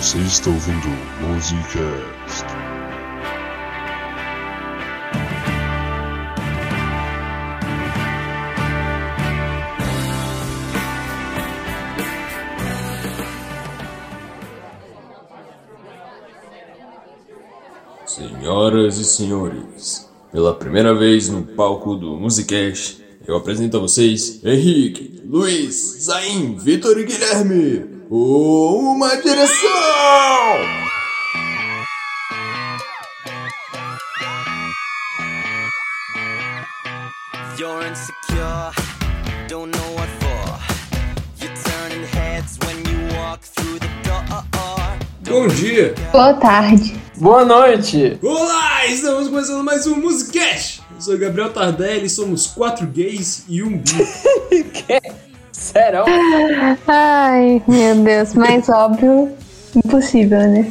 Você está ouvindo Musicast. Senhoras e senhores, pela primeira vez no palco do Musicast, eu apresento a vocês Henrique, Luiz, Zain, Vitor e Guilherme. Uma direção! You're insecure, don't know what for. You're turning heads when you walk through the door. Bom dia! Boa tarde. Boa noite! Olá! Estamos começando mais um Musicast! Eu sou Gabriel Tardelli, somos quatro gays e um bi. Sério? Ai, meu Deus, mais óbvio, impossível, né?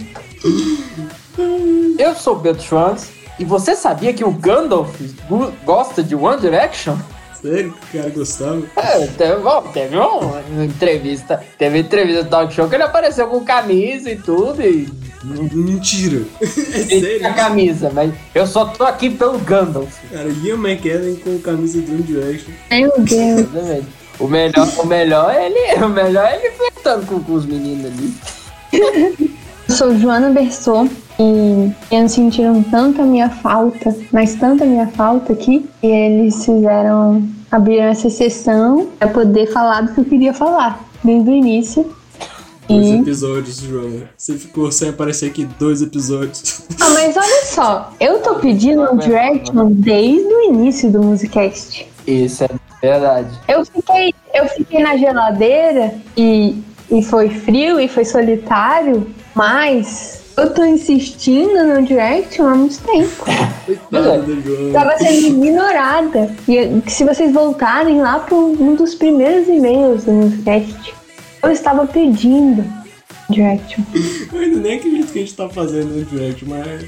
Eu sou o Beltrans e você sabia que o Gandalf gosta de One Direction? Sério que o cara gostava? É, teve, bom, teve uma entrevista, teve entrevista do talk show que ele apareceu com camisa e tudo e, Mentira! É e sério? a camisa, mas eu só tô aqui pelo Gandalf. Cara, Ian McKellen com camisa do One Direction. Meu Deus. O melhor, o melhor é ele, o melhor é ele flertando com, com os meninos ali. Eu sou Joana Bersot e eles sentiram tanto a minha falta, mas tanto a minha falta aqui, que eles fizeram, abriram essa sessão para poder falar do que eu queria falar desde o início. Dois E... episódios, Joana. Você ficou sem aparecer aqui dois episódios. Ah, mas olha só, eu tô pedindo um Direction desde o início do Musicast. Isso é verdade. Eu fiquei, eu fiquei na geladeira e, e foi frio e foi solitário, mas eu tô insistindo no Direction há muito tempo. Coitada Joana. Tava sendo ignorada. E se vocês voltarem lá para um dos primeiros e-mails do Musicast, eu estava pedindo Direction. Eu ainda nem acredito que a gente tá fazendo no Direct, mas.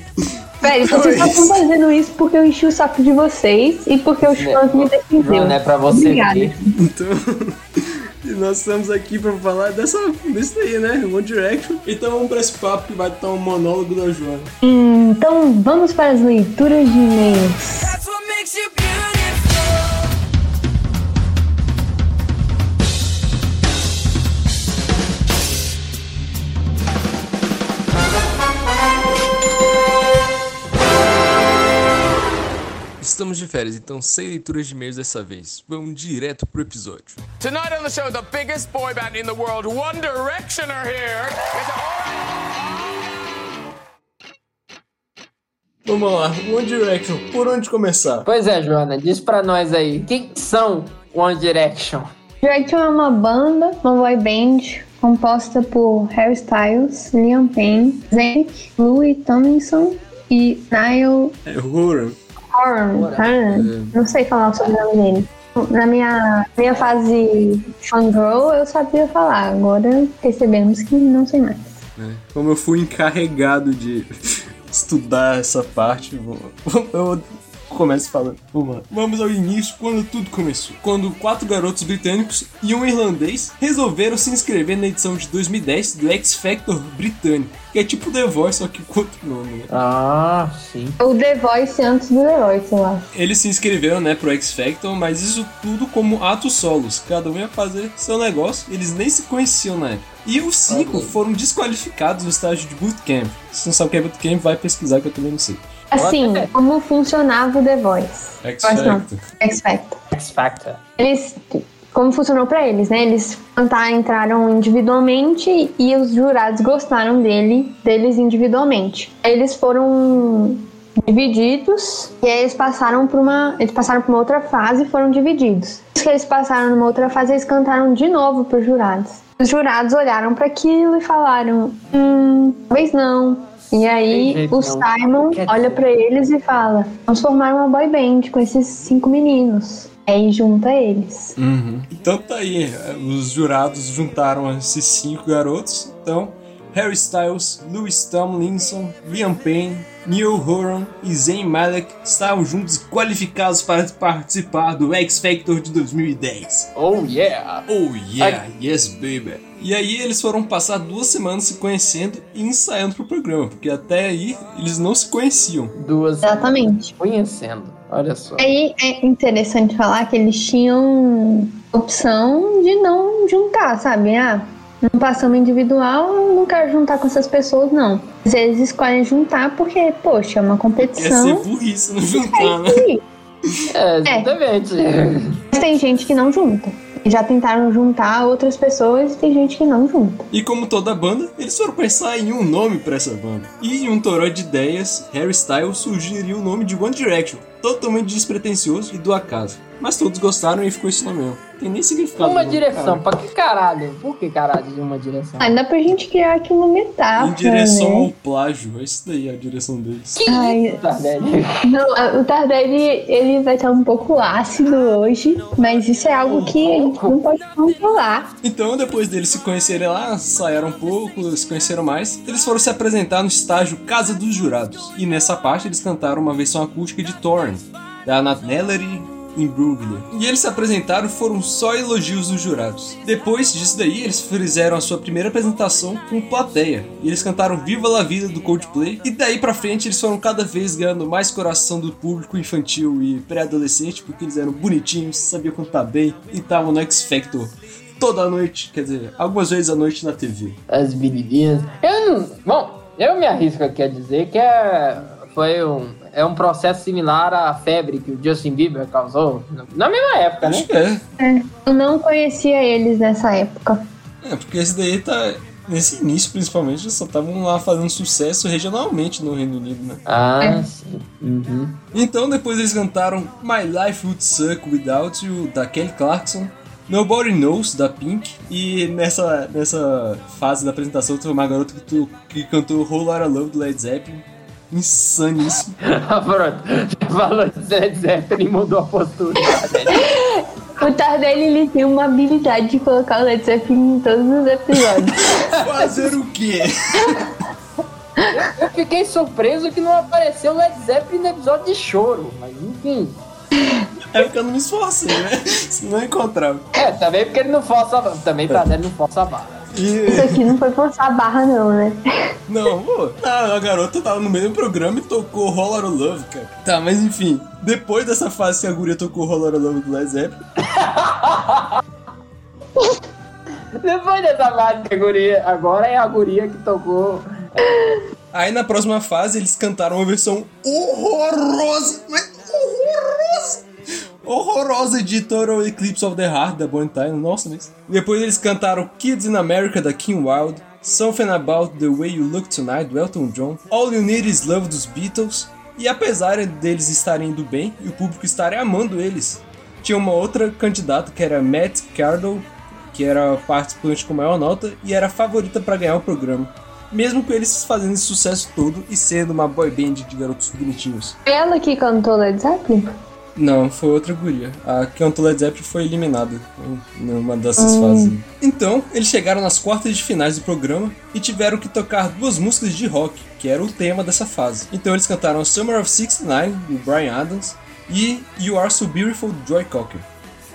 Velho, vocês só estão fazendo isso porque eu enchi o saco de vocês e porque o Chance me defendeu. Não é pra você Obrigada. ver. Então. E nós estamos aqui pra falar dessa, disso aí, né? One Direction. Então vamos pra esse papo que vai estar um monólogo da Joana. Então vamos para as leituras de e-mails. That's what makes you beautiful. Estamos de férias, então sem leituras de e-mails dessa vez. Vamos direto pro episódio. Tonight on the show, the biggest boy band in the world, One Direction, are here. Vamos lá, One Direction, por onde começar? Pois é, Joana, diz pra nós aí, quem são One Direction? Direction é uma banda, uma boy band, composta por Harry Styles, Liam Payne, Zayn, Louis Tomlinson e Niall É Horan. Horan. Horan. Não sei falar o sobrenome dele. Na minha, minha fase fangirl eu sabia falar, agora percebemos que não sei mais. né? Como eu fui encarregado de estudar essa parte, vou- eu começo falando. Vamos lá. Vamos ao início, quando tudo começou. Quando quatro garotos britânicos e um irlandês resolveram se inscrever na edição de 2010 do X Factor britânico, que é tipo The Voice, só que com outro nome, né? Ah, sim. O The Voice antes do The Voice, eu acho. Eles se inscreveram, né, pro X Factor, mas isso tudo como atos solos. Cada um ia fazer seu negócio, eles nem se conheciam na época. E os cinco Ok. foram desqualificados no estágio de bootcamp. Se não sabe o que é bootcamp, vai pesquisar que eu também não sei. Assim, como funcionava o The Voice. X Factor. X Factor. X Factor. Eles, como funcionou pra eles, né? Eles cantar, entraram individualmente e os jurados gostaram dele, deles individualmente. Aí Eles foram divididos e aí eles passaram por uma, eles passaram por uma outra fase e foram divididos. Depois que eles passaram numa outra fase, eles cantaram de novo pros jurados. Os jurados olharam pra aquilo e falaram: "Hum, talvez não". E aí jeito o não. Simon olha pra eles e fala: "Vamos formar uma boy band com esses cinco meninos". Aí junta eles. Então tá aí, os jurados juntaram esses cinco garotos. Então, Harry Styles, Louis Tomlinson, Liam Payne, Neil Horan e Zayn Malik estavam juntos qualificados para participar do X Factor de 2010. Oh yeah! Oh yeah, yes baby. E aí eles foram passar duas semanas se conhecendo e ensaiando pro programa, porque até aí eles não se conheciam. Duas Exatamente. conhecendo. Olha só. Aí é interessante falar que eles tinham opção de não juntar, sabe? Ah, não passamos individual, não quero juntar com essas pessoas, não. Às vezes escolhem juntar porque, poxa, é uma Ia ser competição. burrice não juntar, né? É, exatamente. Mas tem gente que não junta. Já tentaram juntar outras pessoas e tem gente que não junta. E como toda banda, eles foram pensar em um nome pra essa banda. E em um toró de ideias, Harry Styles sugeriu o nome de One Direction, totalmente despretensioso e do acaso. Mas todos gostaram e ficou esse nome mesmo. Tem nem significado. Uma não, direção, cara. pra que caralho? Por que caralho de uma direção? Ah, dá pra gente criar aqui uma metáfora, Em direção né? ao plágio. É isso daí a direção deles. Ai, Tá, velho. Não, o Tardelli, ele vai estar um pouco ácido hoje, mas isso é algo que a gente não pode controlar. Então, depois deles se conhecerem lá, saíram um pouco, se conheceram mais, eles foram se apresentar no estágio Casa dos Jurados. E nessa parte eles cantaram uma versão acústica de Torn, da Nat Nellery Imbruglia. E eles se apresentaram foram só elogios dos jurados. Depois disso daí, eles fizeram a sua primeira apresentação com plateia. E eles cantaram Viva la Vida do Coldplay. E daí pra frente eles foram cada vez ganhando mais coração do público infantil e pré-adolescente, porque eles eram bonitinhos, sabiam cantar bem e estavam no X Factor toda noite, quer dizer, algumas vezes à noite na TV. As menininhas. Eu não. Bom, eu me arrisco aqui a dizer que é. Foi um. É um processo similar à febre que o Justin Bieber causou na mesma época, Acho né? que é. Eu não conhecia eles nessa época. É, porque esse daí tá. Nesse início, principalmente, eles só estavam lá fazendo sucesso regionalmente no Reino Unido, né? Ah, sim. Uhum. Então, depois eles cantaram My Life Would Suck Without You, da Kelly Clarkson, Nobody Knows, da Pink, e nessa, nessa fase da apresentação teve uma garota que, tu- que cantou Whole Lotta Love do Led Zeppelin. Insaníssimo. Pronto. Falou de Led Zeppelin mudou a postura. O Tardelli, ele tem uma habilidade de colocar o Led Zeppelin em todos os episódios. Fazer o quê? Eu fiquei surpreso que não apareceu Led Zeppelin no episódio de choro, mas enfim. É porque eu não me esforcei, né? Se não encontrava. É, também porque ele não força. Também pra ele não força a barra. E. Isso aqui não foi forçar a barra, não, né? Não, pô, a, a garota tava no meio do programa e tocou Roller Love, cara. Tá, mas enfim, depois dessa fase que a guria tocou Roller Love do Led Zeppelin, Depois dessa fase que a guria. Agora é a guria que tocou. aí na próxima fase eles cantaram uma versão horrorosa, mas horrorosa! Horrorosa de Total Eclipse of the Heart da Bonnie Tyler, nossa, mas... Depois eles cantaram Kids in America da Kim Wilde, Something About the Way You Look Tonight do Elton John, All You Need Is Love dos Beatles, e apesar deles estarem indo bem e o público estarem amando eles, tinha uma outra candidata que era Matt Cardle, que era a participante com maior nota e era a favorita para ganhar o programa. Mesmo com eles fazendo esse sucesso todo e sendo uma boy band de garotos bonitinhos. Ela que cantou Led Zeppelin? Não, foi outra guria. A que Led Zeppelin foi eliminada numa dessas fases. Então, eles chegaram nas quartas de finais do programa e tiveram que tocar duas músicas de rock, que era o tema dessa fase. Então eles cantaram Summer of 69, do Brian Adams, e You Are So Beautiful, do Joy Cocker.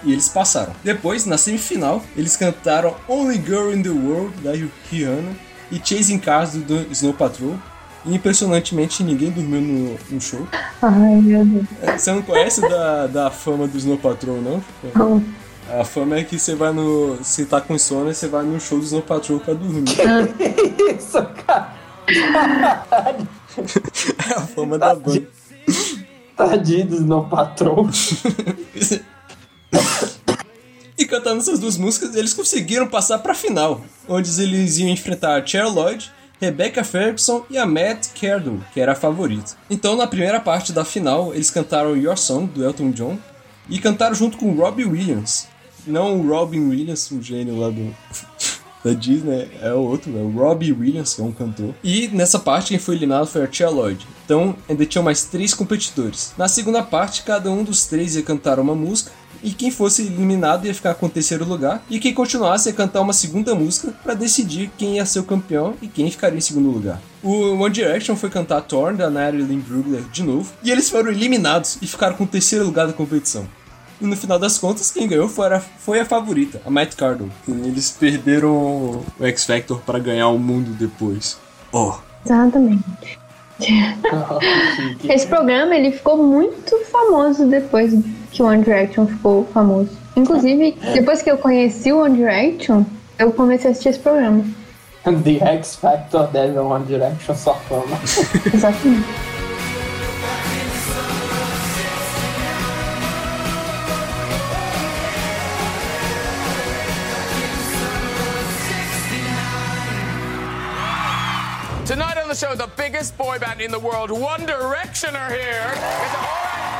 E eles passaram. Depois, na semifinal, eles cantaram Only Girl in the World, da Rihanna, e Chasing Cars, do Snow Patrol. E impressionantemente ninguém dormiu no, no show. Ai, meu Deus. É, Você não conhece da, da fama do Snow Patrol, não? Não. A fama é que você vai no. Você tá com sono e você vai no show do Snow Patrol pra dormir. Isso, cara. É a fama da banda. Tadinho do Snow Patrol. E cantando essas duas músicas, eles conseguiram passar pra final, onde eles iam enfrentar a Cher Lloyd, Rebecca Ferguson e a Matt Cardle, que era a favorita. Então, na primeira parte da final, eles cantaram Your Song, do Elton John, e cantaram junto com Robbie Williams. Não o Robin Williams, o gênio lá do, da Disney, é o outro, é o Robbie Williams, que é um cantor. E nessa parte quem foi eliminado foi a Tia Lloyd. Então ainda tinham mais três competidores. Na segunda parte, cada um dos três ia cantar uma música, e quem fosse eliminado ia ficar com o terceiro lugar, e quem continuasse ia cantar uma segunda música pra decidir quem ia ser o campeão e quem ficaria em segundo lugar. O One Direction foi cantar Torn da Natalie Imbruglia de novo, e eles foram eliminados e ficaram com o terceiro lugar da competição. E no final das contas, quem ganhou foi a, foi a favorita, a Matt Cardle. Eles perderam o X Factor pra ganhar o mundo depois. Oh, Exatamente. Esse programa ele ficou muito famoso depois que o One Direction ficou famoso. Inclusive, depois que eu conheci o One Direction, eu comecei a assistir esse programa. The X Factor deve One Direction só fama. Exatamente. Tonight on the show, the biggest boy band in the world, One Direction, are here.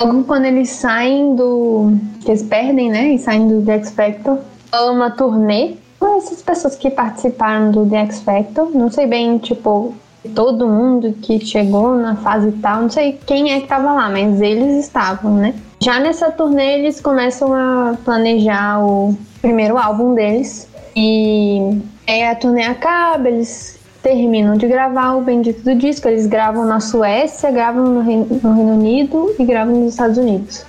Logo quando eles saem do. que eles perdem, né? E saem do The X Factor, rola uma turnê. Com essas pessoas que participaram do The X Factor, não sei bem, tipo, todo mundo que chegou na fase tal, não sei quem é que tava lá, mas eles estavam, né? Já nessa turnê eles começam a planejar o primeiro álbum deles. E aí a turnê acaba, eles terminam de gravar o bendito do disco. Eles gravam na Suécia, gravam no Reino, no Reino Unido e gravam nos Estados Unidos.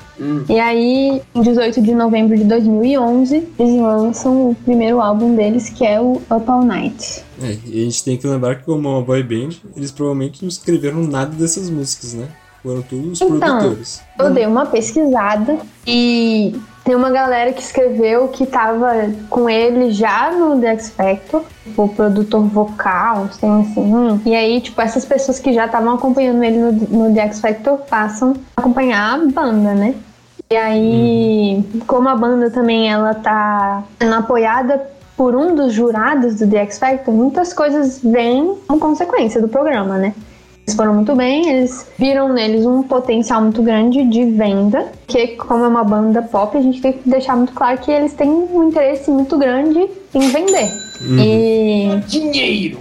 E aí, em 18 de novembro de 2011, eles lançam o primeiro álbum deles, que é o Up All Night. É, e a gente tem que lembrar que como uma boy band, eles provavelmente não escreveram nada dessas músicas, né? Foram todos os Então, produtores. eu dei uma pesquisada e tem uma galera que escreveu que tava com ele já no The X Factor, o produtor vocal, tem assim. E aí, tipo, essas pessoas que já estavam acompanhando ele no, no The X Factor passam a acompanhar a banda, né? E aí, como a banda também ela tá sendo apoiada por um dos jurados do The X Factor, muitas coisas vêm como consequência do programa, né? Eles foram muito bem, eles viram neles um potencial muito grande de venda, que como é uma banda pop, a gente tem que deixar muito claro que eles têm um interesse muito grande em vender. E Dinheiro!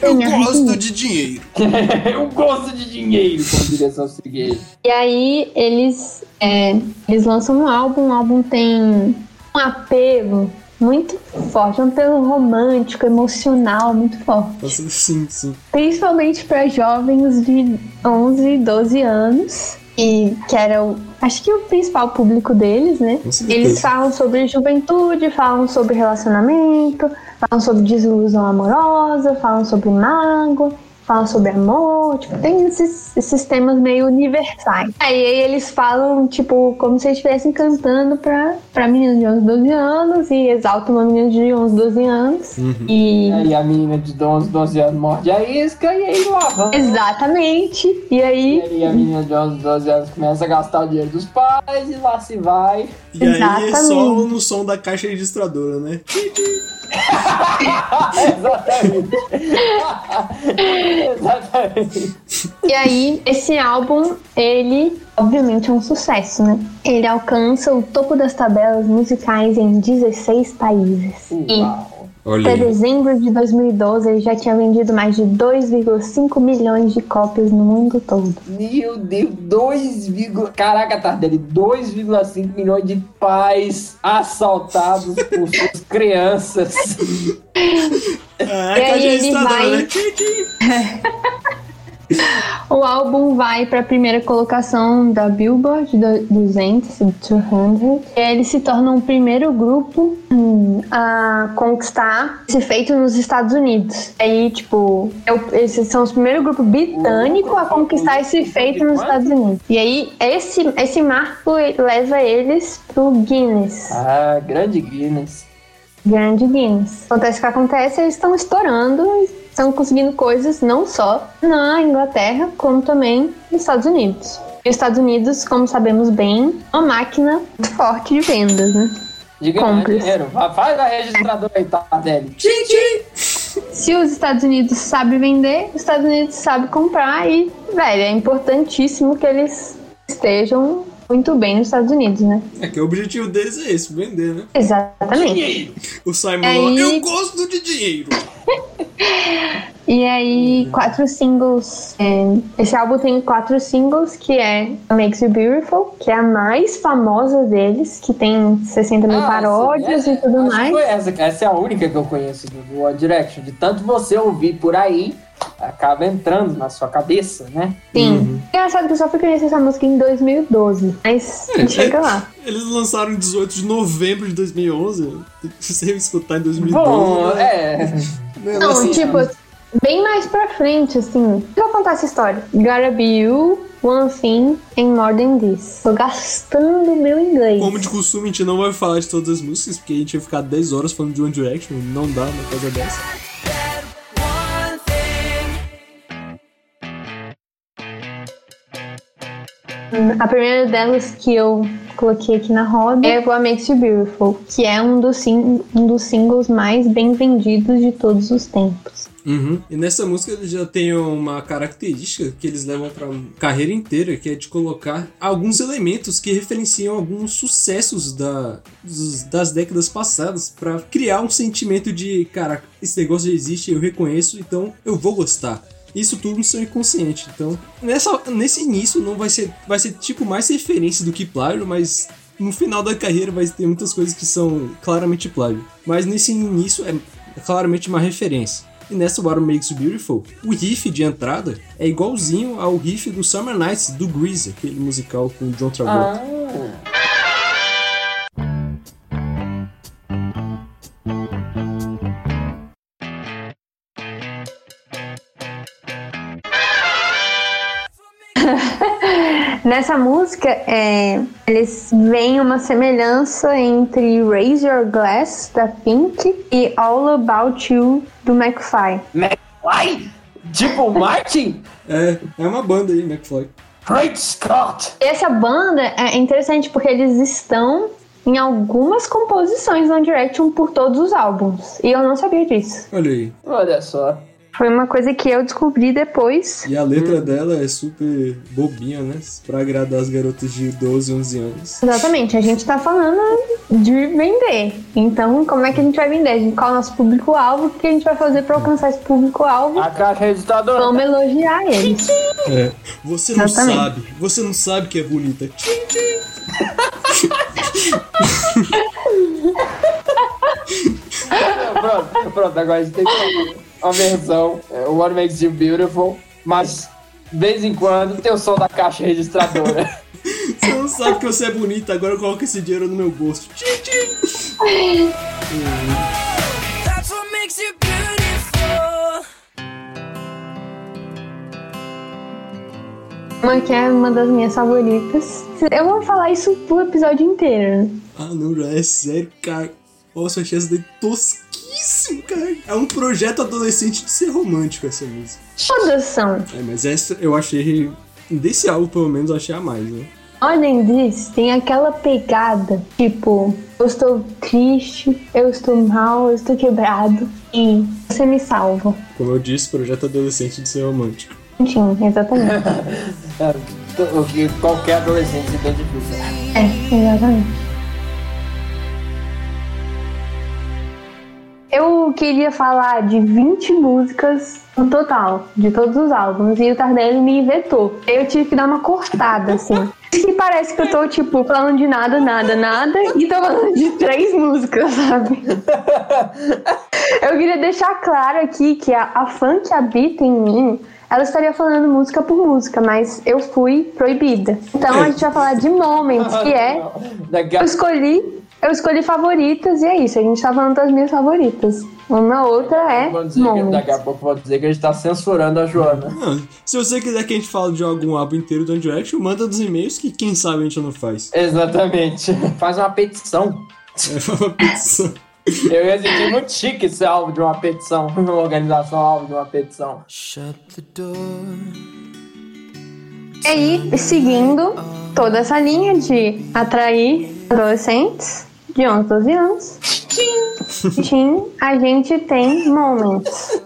tem a gente- de dinheiro. Eu gosto de dinheiro, como direção seguinte. E aí eles, é, eles lançam um álbum, o álbum tem um apelo muito forte, um apelo romântico, emocional muito forte. Sim, sim. Principalmente para jovens de 11, 12 anos. E que era o, acho que o principal público deles, né? Eles falam sobre juventude, falam sobre relacionamento, falam sobre desilusão amorosa, falam sobre mágoa, falam sobre amor, tipo, tem esses, esses temas meio universais. Aí, eles falam, tipo, como se eles estivessem cantando pra, pra meninas de 11, 12 anos e exaltam uma menina de 11, 12 anos. Uhum. E E aí a menina de 11, 12 anos morde a isca e aí vamos. Exatamente. E E aí, aí a menina de 11, 12 anos começa a gastar o dinheiro dos pais e lá se vai. E aí é Exatamente. só no som da caixa registradora, né? Exatamente. Exatamente. e aí, esse álbum, ele obviamente é um sucesso, né? Ele alcança o topo das tabelas musicais em 16 países. E Uau. Olha até dezembro de 2012, ele já tinha vendido mais de 2,5 milhões de cópias no mundo todo. Meu Deus, 2, caraca, Tardelli, 2,5 milhões de pais assaltados por suas crianças. Ah, E a aí caixa ele vai- né? O álbum vai para a primeira colocação da Billboard do- 200, 200. E se torna o primeiro grupo hum, a conquistar esse feito nos Estados Unidos. Aí, tipo, é o- esses são os primeiros grupos britânicos a conquistar esse feito nos Estados Unidos. E aí, esse, esse marco leva eles pro Guinness. Ah, grande Guinness. Grande Guinness. Acontece o que acontece, eles estão estourando, estão conseguindo coisas não só na Inglaterra, como também nos Estados Unidos. E os Estados Unidos, como sabemos bem, é uma máquina muito forte de vendas, né? Diga dinheiro. Fa- Faz a registradora aí, Tardelli. Tchim, tchim. Se os Estados Unidos sabem vender, os Estados Unidos sabem comprar e, velho, é importantíssimo que eles estejam muito bem nos Estados Unidos, né? É que o objetivo deles é esse, vender, né? Exatamente. O Simon, Aí- eu gosto de dinheiro. E aí, quatro singles. é, esse álbum tem quatro singles, que é Makes You Beautiful, que é a mais famosa deles, que tem 60 mil Ah, paródias sim, é, e tudo mais. essa, essa é a única que eu conheço do, One Direction. De tanto você ouvir por aí, acaba entrando na sua cabeça, né? Sim. Engraçado que eu só fui conhecer essa música em 2012, mas a gente chega lá. Eles lançaram em 18 de novembro de 2011. Se você escutar em 2012. Bom, né? é. Não, assim, tipo, bem mais pra frente, assim. Eu vou contar essa história. Gotta be you, one thing, and more than this. Tô gastando meu inglês. Como de costume, a gente não vai falar de todas as músicas, porque a gente vai ficar 10 horas falando de One Direction. Não dá uma coisa dessa. A primeira delas que eu coloquei aqui na roda é What Makes You Beautiful, que é um dos, um dos singles mais bem vendidos de todos os tempos. Uhum. E nessa música eles já tem uma característica que eles levam pra carreira inteira, que é de colocar alguns elementos que referenciam alguns sucessos da, dos- das décadas passadas pra criar um sentimento de, cara, esse negócio já existe, eu reconheço, então eu vou gostar. Isso tudo no seu inconsciente. Então, nessa, nesse início não vai ser, vai ser tipo mais referência do que plágio, mas no final da carreira vai ter muitas coisas que são claramente plágio. Mas nesse início é claramente uma referência. E nessa What Makes You Beautiful, o riff de entrada é igualzinho ao riff do Summer Nights do Grease, aquele musical com John Travolta. Nessa música, é, eles veem uma semelhança entre Raise Your Glass, da Pink, e All About You, do McFly. McFly? Tipo Martin? É, é uma banda aí, McFly. Great Scott! Essa banda é interessante porque eles estão em algumas composições One Direction por todos os álbuns. E eu não sabia disso. Olha aí. Olha só. Foi uma coisa que eu descobri depois. E a letra dela é super bobinha, né? Pra agradar as garotas de 12, 11 anos. Exatamente, a gente tá falando de vender. Então, como é que a gente vai vender? A gente- Qual é o nosso público-alvo? O que a gente vai fazer pra alcançar esse público-alvo? A caixa registradora. Vamos elogiar eles. É. Você não Exatamente. sabe. Você não sabe que é bonita. Tchim, tchim. Pronto, pronto, agora a gente tem que uma versão, é, o What Makes You Beautiful, mas de vez em quando tem o som da caixa registradora. Você não sabe que você é bonita, agora coloca esse dinheiro no meu bolso. Tchim, tchim. That's what makes you beautiful. Uma que é uma das minhas favoritas. Eu vou falar isso pro episódio inteiro. Ah, não, já é sério, cara. Nossa, eu achei essa daí tosquíssimo, cara. É um projeto adolescente de ser romântico essa música. Todas são. É, mas essa eu achei. Desse álbum, pelo menos, eu achei a mais, né? Além disso, tem aquela pegada, tipo, eu estou triste, eu estou mal, eu estou quebrado e você me salva. Como eu disse, projeto adolescente de ser romântico. Enfim, exatamente. É, o que qualquer adolescente se identifica. É, exatamente. Eu queria falar de 20 músicas no total, de todos os álbuns, e o Tardelli me vetou. Eu tive que dar uma cortada, assim. Que parece que eu tô, tipo, falando de nada, nada, nada, e tô falando de três músicas, sabe? Eu queria deixar claro aqui que a, a fã que habita em mim, ela estaria falando música por música, mas eu fui proibida. Então a gente vai falar de Moments, que é eu escolhi, eu escolhi favoritas e é isso. A gente tá falando das minhas favoritas. Uma outra é Vou dizer que, daqui a pouco vou dizer que a gente tá censurando a Joana. Não, se você quiser que a gente fale de algum álbum inteiro do One Direction, manda nos e-mails que quem sabe a gente não faz. Exatamente. Faz uma petição. É uma petição. Eu ia sentir muito chique esse álbum de uma petição. Uma organização álbum de uma petição. Shut the door. E aí, seguindo toda essa linha de atrair adolescentes de 11, 12 anos, tchim, a gente tem Moments.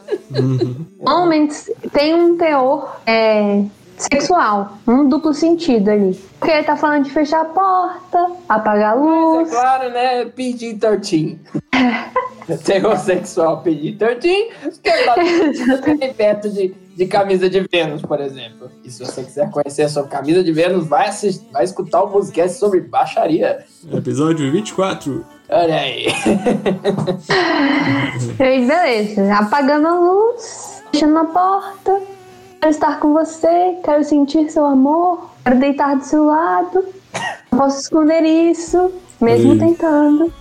Moments tem um teor é, sexual, um duplo sentido ali. Porque ele tá falando de fechar a porta, apagar a É luz. claro, né? PG-13. heterossexual PG-13, que é bem perto de, de Camisa de Vênus, por exemplo. E se você quiser conhecer sobre Camisa de Vênus, vai, assistir, vai escutar o musicast sobre baixaria. Episódio 24. Olha aí. E aí, beleza. Apagando a luz, fechando a porta. Quero estar com você, quero sentir seu amor, quero deitar do seu lado. Não posso esconder isso, mesmo Aí. tentando.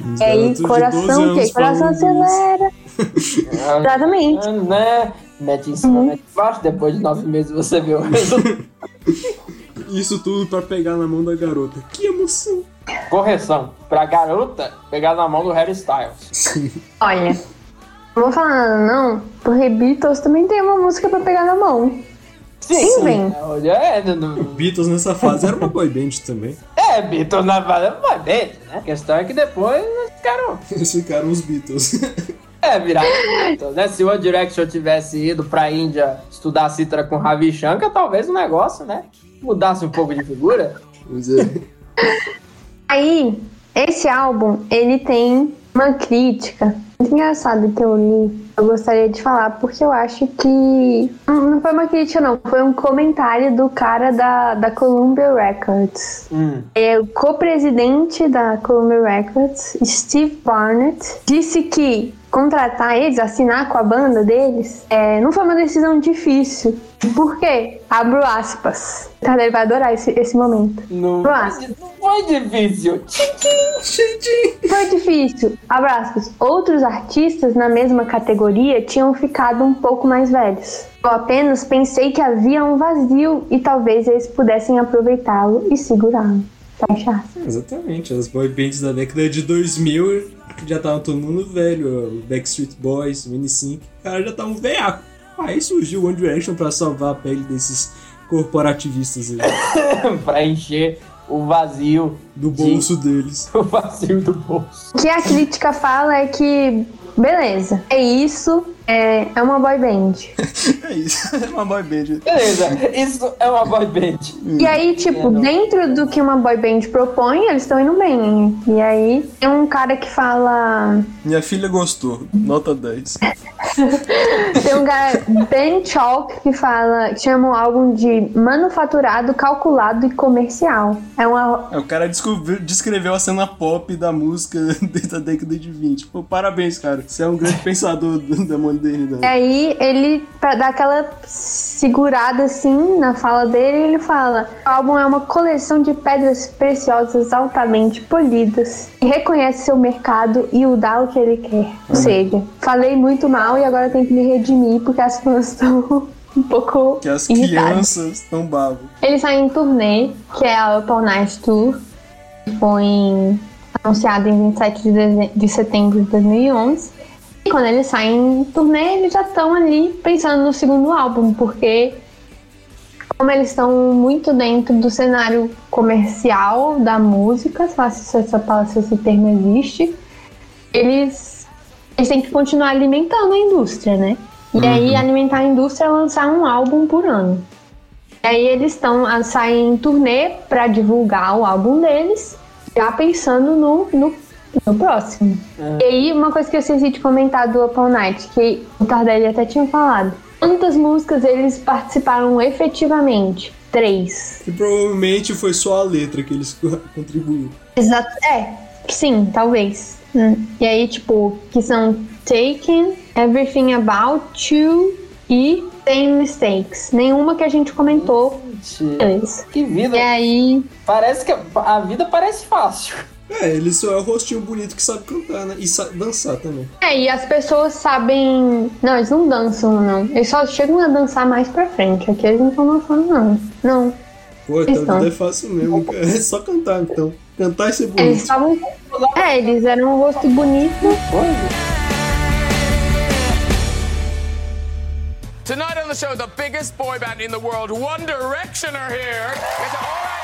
Os E aí, garotos de 12 coração, quê? Coração acelera. Exatamente. Mete em cima, mete embaixo, depois de nove meses você vê o resultado. Isso tudo pra pegar na mão da garota. Que emoção. Correção, pra garota pegar na mão do Harry Styles. Olha, não vou falar nada não, porque Beatles também tem uma música pra pegar na mão. Sim, bem. Olha, é, no- no- Beatles nessa fase era uma boy band também. é, Beatles na banda vai bem, né? A questão é que depois eles ficaram. Eles ficaram os Beatles. É, Beatles, né? Se o One Direction tivesse ido pra Índia estudar cítara com Ravi Shankar, talvez o negócio, né? Mudasse um pouco de figura. Aí, esse álbum, ele tem uma crítica muito engraçada que eu li. Eu gostaria de falar porque eu acho que. Não foi uma crítica, não. Foi um comentário do cara da, da Columbia Records. Hum. É, o co-presidente da Columbia Records, Steve Barnett, disse que contratar eles, assinar com a banda deles, é, não foi uma decisão difícil. Por quê? Abro aspas. Tá, ele vai adorar esse, esse momento. Não, não foi difícil. Foi difícil. Abraços. Outros artistas na mesma categoria tinham ficado um pouco mais velhos. Eu apenas pensei que havia um vazio e talvez eles pudessem aproveitá-lo e segurá-lo. Fecha aspas. Exatamente. As boy bands da década de 2000 já estavam todo mundo velho. O Backstreet Boys, o N5. Os caras já estavam veaco. Aí surgiu o One Direction pra salvar a pele desses corporativistas aí. pra encher o vazio Do de- bolso deles. o vazio do bolso. O que a crítica fala é que, beleza, é isso, é, é uma boy band. É isso. É uma boy band. Beleza, isso é uma boy band. E aí, tipo, dentro do que uma boy band propõe, eles estão indo bem. E aí, tem um cara que fala. Minha filha gostou. Nota 10. Tem um cara, Ben Chalk, que fala, que chama o álbum de manufaturado, calculado e comercial. É uma. É, O cara descobriu- descreveu a cena pop da música desde a década de 20. Pô, parabéns, cara. Você é um grande pensador do- da modernidade. E aí, ele, pra dar aquela segurada assim na fala dele, ele fala: o álbum é uma coleção de pedras preciosas altamente polidas. E reconhece seu mercado e o dá o que ele quer. Ou seja, falei muito mal e agora tenho que me redimir porque as fãs estão um pouco Que as irritadas. crianças estão bravas. Ele sai em turnê, que é a Up All Night Tour. Foi anunciado em 27 de, de setembro de 2011. E quando eles saem em turnê, eles já estão ali pensando no segundo álbum, porque como eles estão muito dentro do cenário comercial da música, se essa palavra, se esse termo existe, eles, eles têm que continuar alimentando a indústria, né? E aí alimentar a indústria é lançar um álbum por ano. E aí eles estão a- saem em turnê pra divulgar o álbum deles, já pensando no, no, no próximo. E aí, uma coisa que eu esqueci de comentar do Up All Night, que o Tardelli até tinha falado. Quantas músicas eles participaram efetivamente? Três. E provavelmente foi só a letra que eles contribuíram. Exato. É, sim, talvez. Hum. E aí, tipo, que são Taken, Everything About You e Tem Mistakes. Nenhuma que a gente comentou. Beleza. Que vida. E aí, Parece que a vida parece fácil. É, ele só é o rostinho bonito que sabe cantar, né? E sa- dançar também. É, e as pessoas sabem. Não, eles não dançam, não. Eles só chegam a dançar mais pra frente. Aqui eles não estão dançando, não. Não. Pô, Eles então vida é fácil mesmo. É só cantar, então. Cantar e ser Eles bonito. estavam. É, eles eram um rosto bonito. Tonight on the show, the biggest boy band in the world, One Direction, are here. It's all right.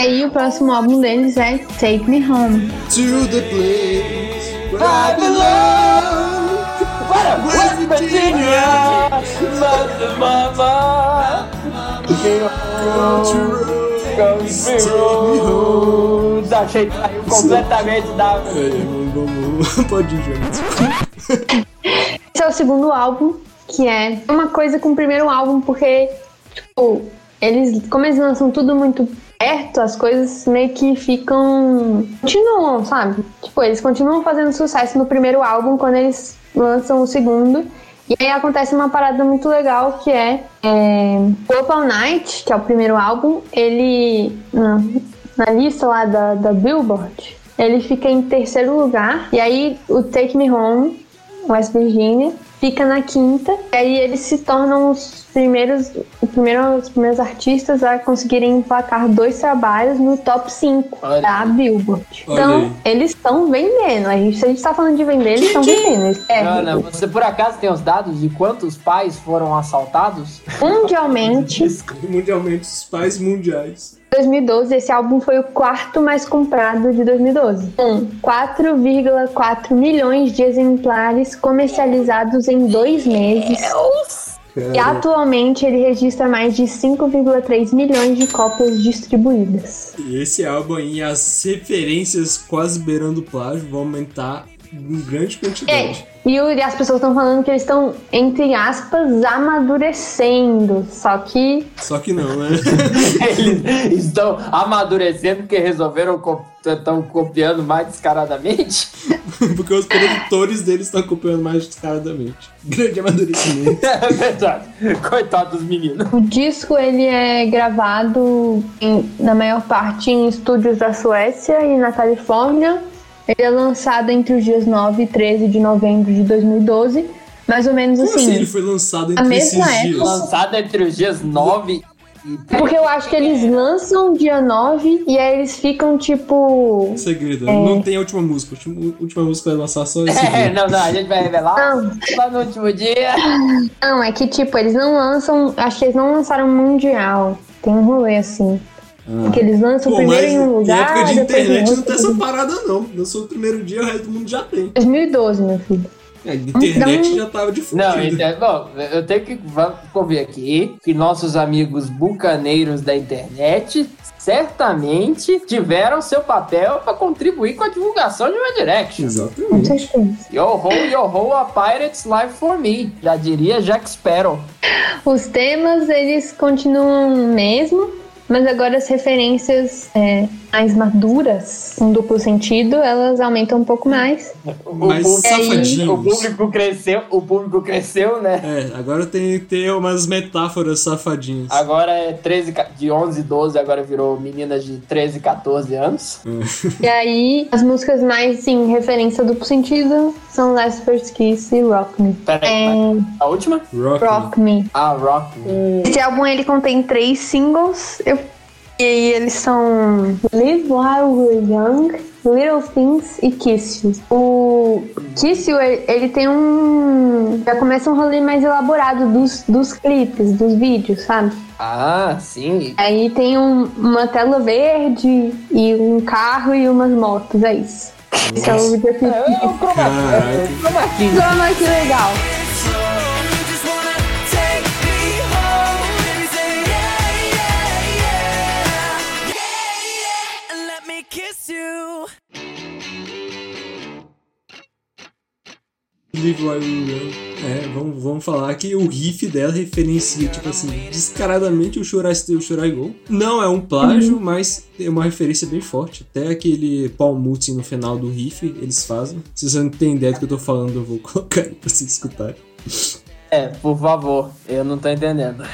Aí o próximo álbum deles é Take Me Home. To the place where I belong. Para! West Virginia! Mother, mama! Achei que saiu completamente da. Pode ir, Jonas. Esse é o segundo álbum, que é uma coisa com o primeiro álbum, porque, tipo, eles, como eles lançam tudo muito perto, as coisas meio que ficam. continuam, sabe? Tipo, eles continuam fazendo sucesso no primeiro álbum quando eles lançam o segundo. E aí acontece uma parada muito legal que é, é All Night, que é o primeiro álbum, ele. Na, na lista lá da, da Billboard, ele fica em terceiro lugar. E aí o Take Me Home, West Virginia, fica na quinta. E aí eles se tornam os primeiros, o primeiro, os primeiros artistas a conseguirem emplacar dois trabalhos no top 5 Olha da Billboard. Olha Então, aí. eles estão vendendo. A gente, se a gente tá falando de vender, eles estão vendendo. Eles- É, Ana, você por acaso tem os dados de quantos pais foram assaltados? mundialmente, Mundialmente, os pais mundiais. 2012, esse álbum foi o quarto mais comprado de 2012. Com 4,4 milhões de exemplares comercializados em dois meses. E atualmente ele registra mais de 5,3 milhões de cópias distribuídas. E esse álbum aí, as referências quase beirando o plágio vão aumentar em grande É, quantidade. E, o- e as pessoas estão falando que eles estão, entre aspas, amadurecendo. Só que Só que não, né? Eles estão amadurecendo porque resolveram estão copiando mais descaradamente? Porque os produtores deles estão acompanhando mais descaradamente. Grande amadurecimento. É verdade. Coitado dos meninos. o disco ele é gravado em- na maior parte em estúdios da Suécia e na Califórnia. Ele é lançado entre os dias 9 e 13 de novembro de 2012. Mais ou menos Como assim assim. ele foi lançado A entre esses mesma dias? época. Lançado entre os dias 9 e Porque eu acho que eles lançam dia 9 e aí eles ficam tipo. Segredo, É. não tem a última música. A última, a última música vai lançar só esse É, dia. não, não, a gente vai revelar Não. lá no último dia. Não, é que tipo, eles não lançam. Acho que eles não lançaram mundial. Tem um rolê assim. Porque eles lançam Pô, primeiro em um lugar. em época de internet não tem essa parada, não. Lançou o primeiro dia, o resto do mundo já tem. 2012, meu filho. É, a internet Então- já tava de Não, fudido. então, bom, eu tenho que convir aqui que nossos amigos bucaneiros da internet certamente tiveram seu papel para contribuir com a divulgação de Direction. Com Exatamente. Yo ho, yo ho, a Pirates Live for Me. Já diria Jack Sparrow. Os temas, eles continuam mesmo, mas agora as referências é, mais maduras, em duplo sentido, elas aumentam um pouco mais. O, Mas público- safadinhos. o público cresceu, o público cresceu, né? É, agora tem que ter umas metáforas safadinhas. Agora é 13, ca- de 11, 12, agora virou meninas de 13, 14 anos. E aí, as músicas mais, em referência a duplo sentido são Last Kiss e Rock Me. Pera aí, É, a última? Rock. Rock Me. Ah, Rock. Me. Esse álbum ele contém três singles. Eu, e eles são Live While We're Young, Little Things e Kiss You. O Kiss You, ele, tem um. Já começa um rolê mais elaborado dos, dos clipes, dos vídeos, sabe? Ah, sim. Aí tem um- uma tela verde e um carro e umas motos, é isso. Esse é o videoclipe. É é, o chroma key. Legal. Live Young. É, vamos, vamos falar que o riff dela referencia, tipo assim, descaradamente o Should I Should I Go. Não é um plágio, mas tem uma referência bem forte. Até aquele Paul Mutzin no final do riff, eles fazem. Se você não tem ideia do que eu tô falando, eu vou colocar aí pra vocês escutarem. É, por favor, eu não tô entendendo.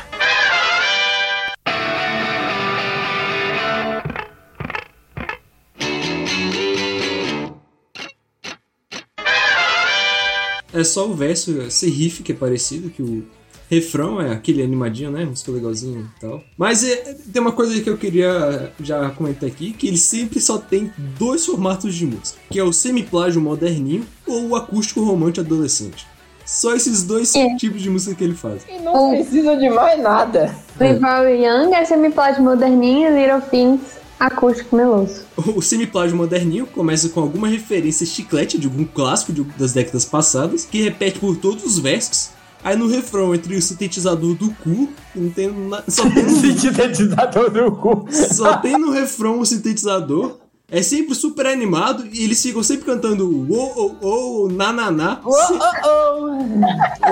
É só o verso, esse riff que é parecido, que o refrão é aquele animadinho, né? Música legalzinho e tal. Mas é, tem uma coisa que eu queria já comentar aqui, que ele sempre só tem dois formatos de música, que é o semiplágio moderninho ou o acústico romântico adolescente. Só esses dois É. tipos de música que ele faz. E não precisa de mais nada. While We're Young, essa me plot moderninha, Little Things, acústico meloso. O semiplágio moderninho começa com alguma referência chiclete de algum clássico de- das décadas passadas, que repete por todos os versos. Aí no refrão, entre o sintetizador do cu, não tem na... só tem no Sintetizador do cu. Só tem no refrão o sintetizador. É sempre super animado e eles ficam sempre cantando ou ou ou na na na. Se-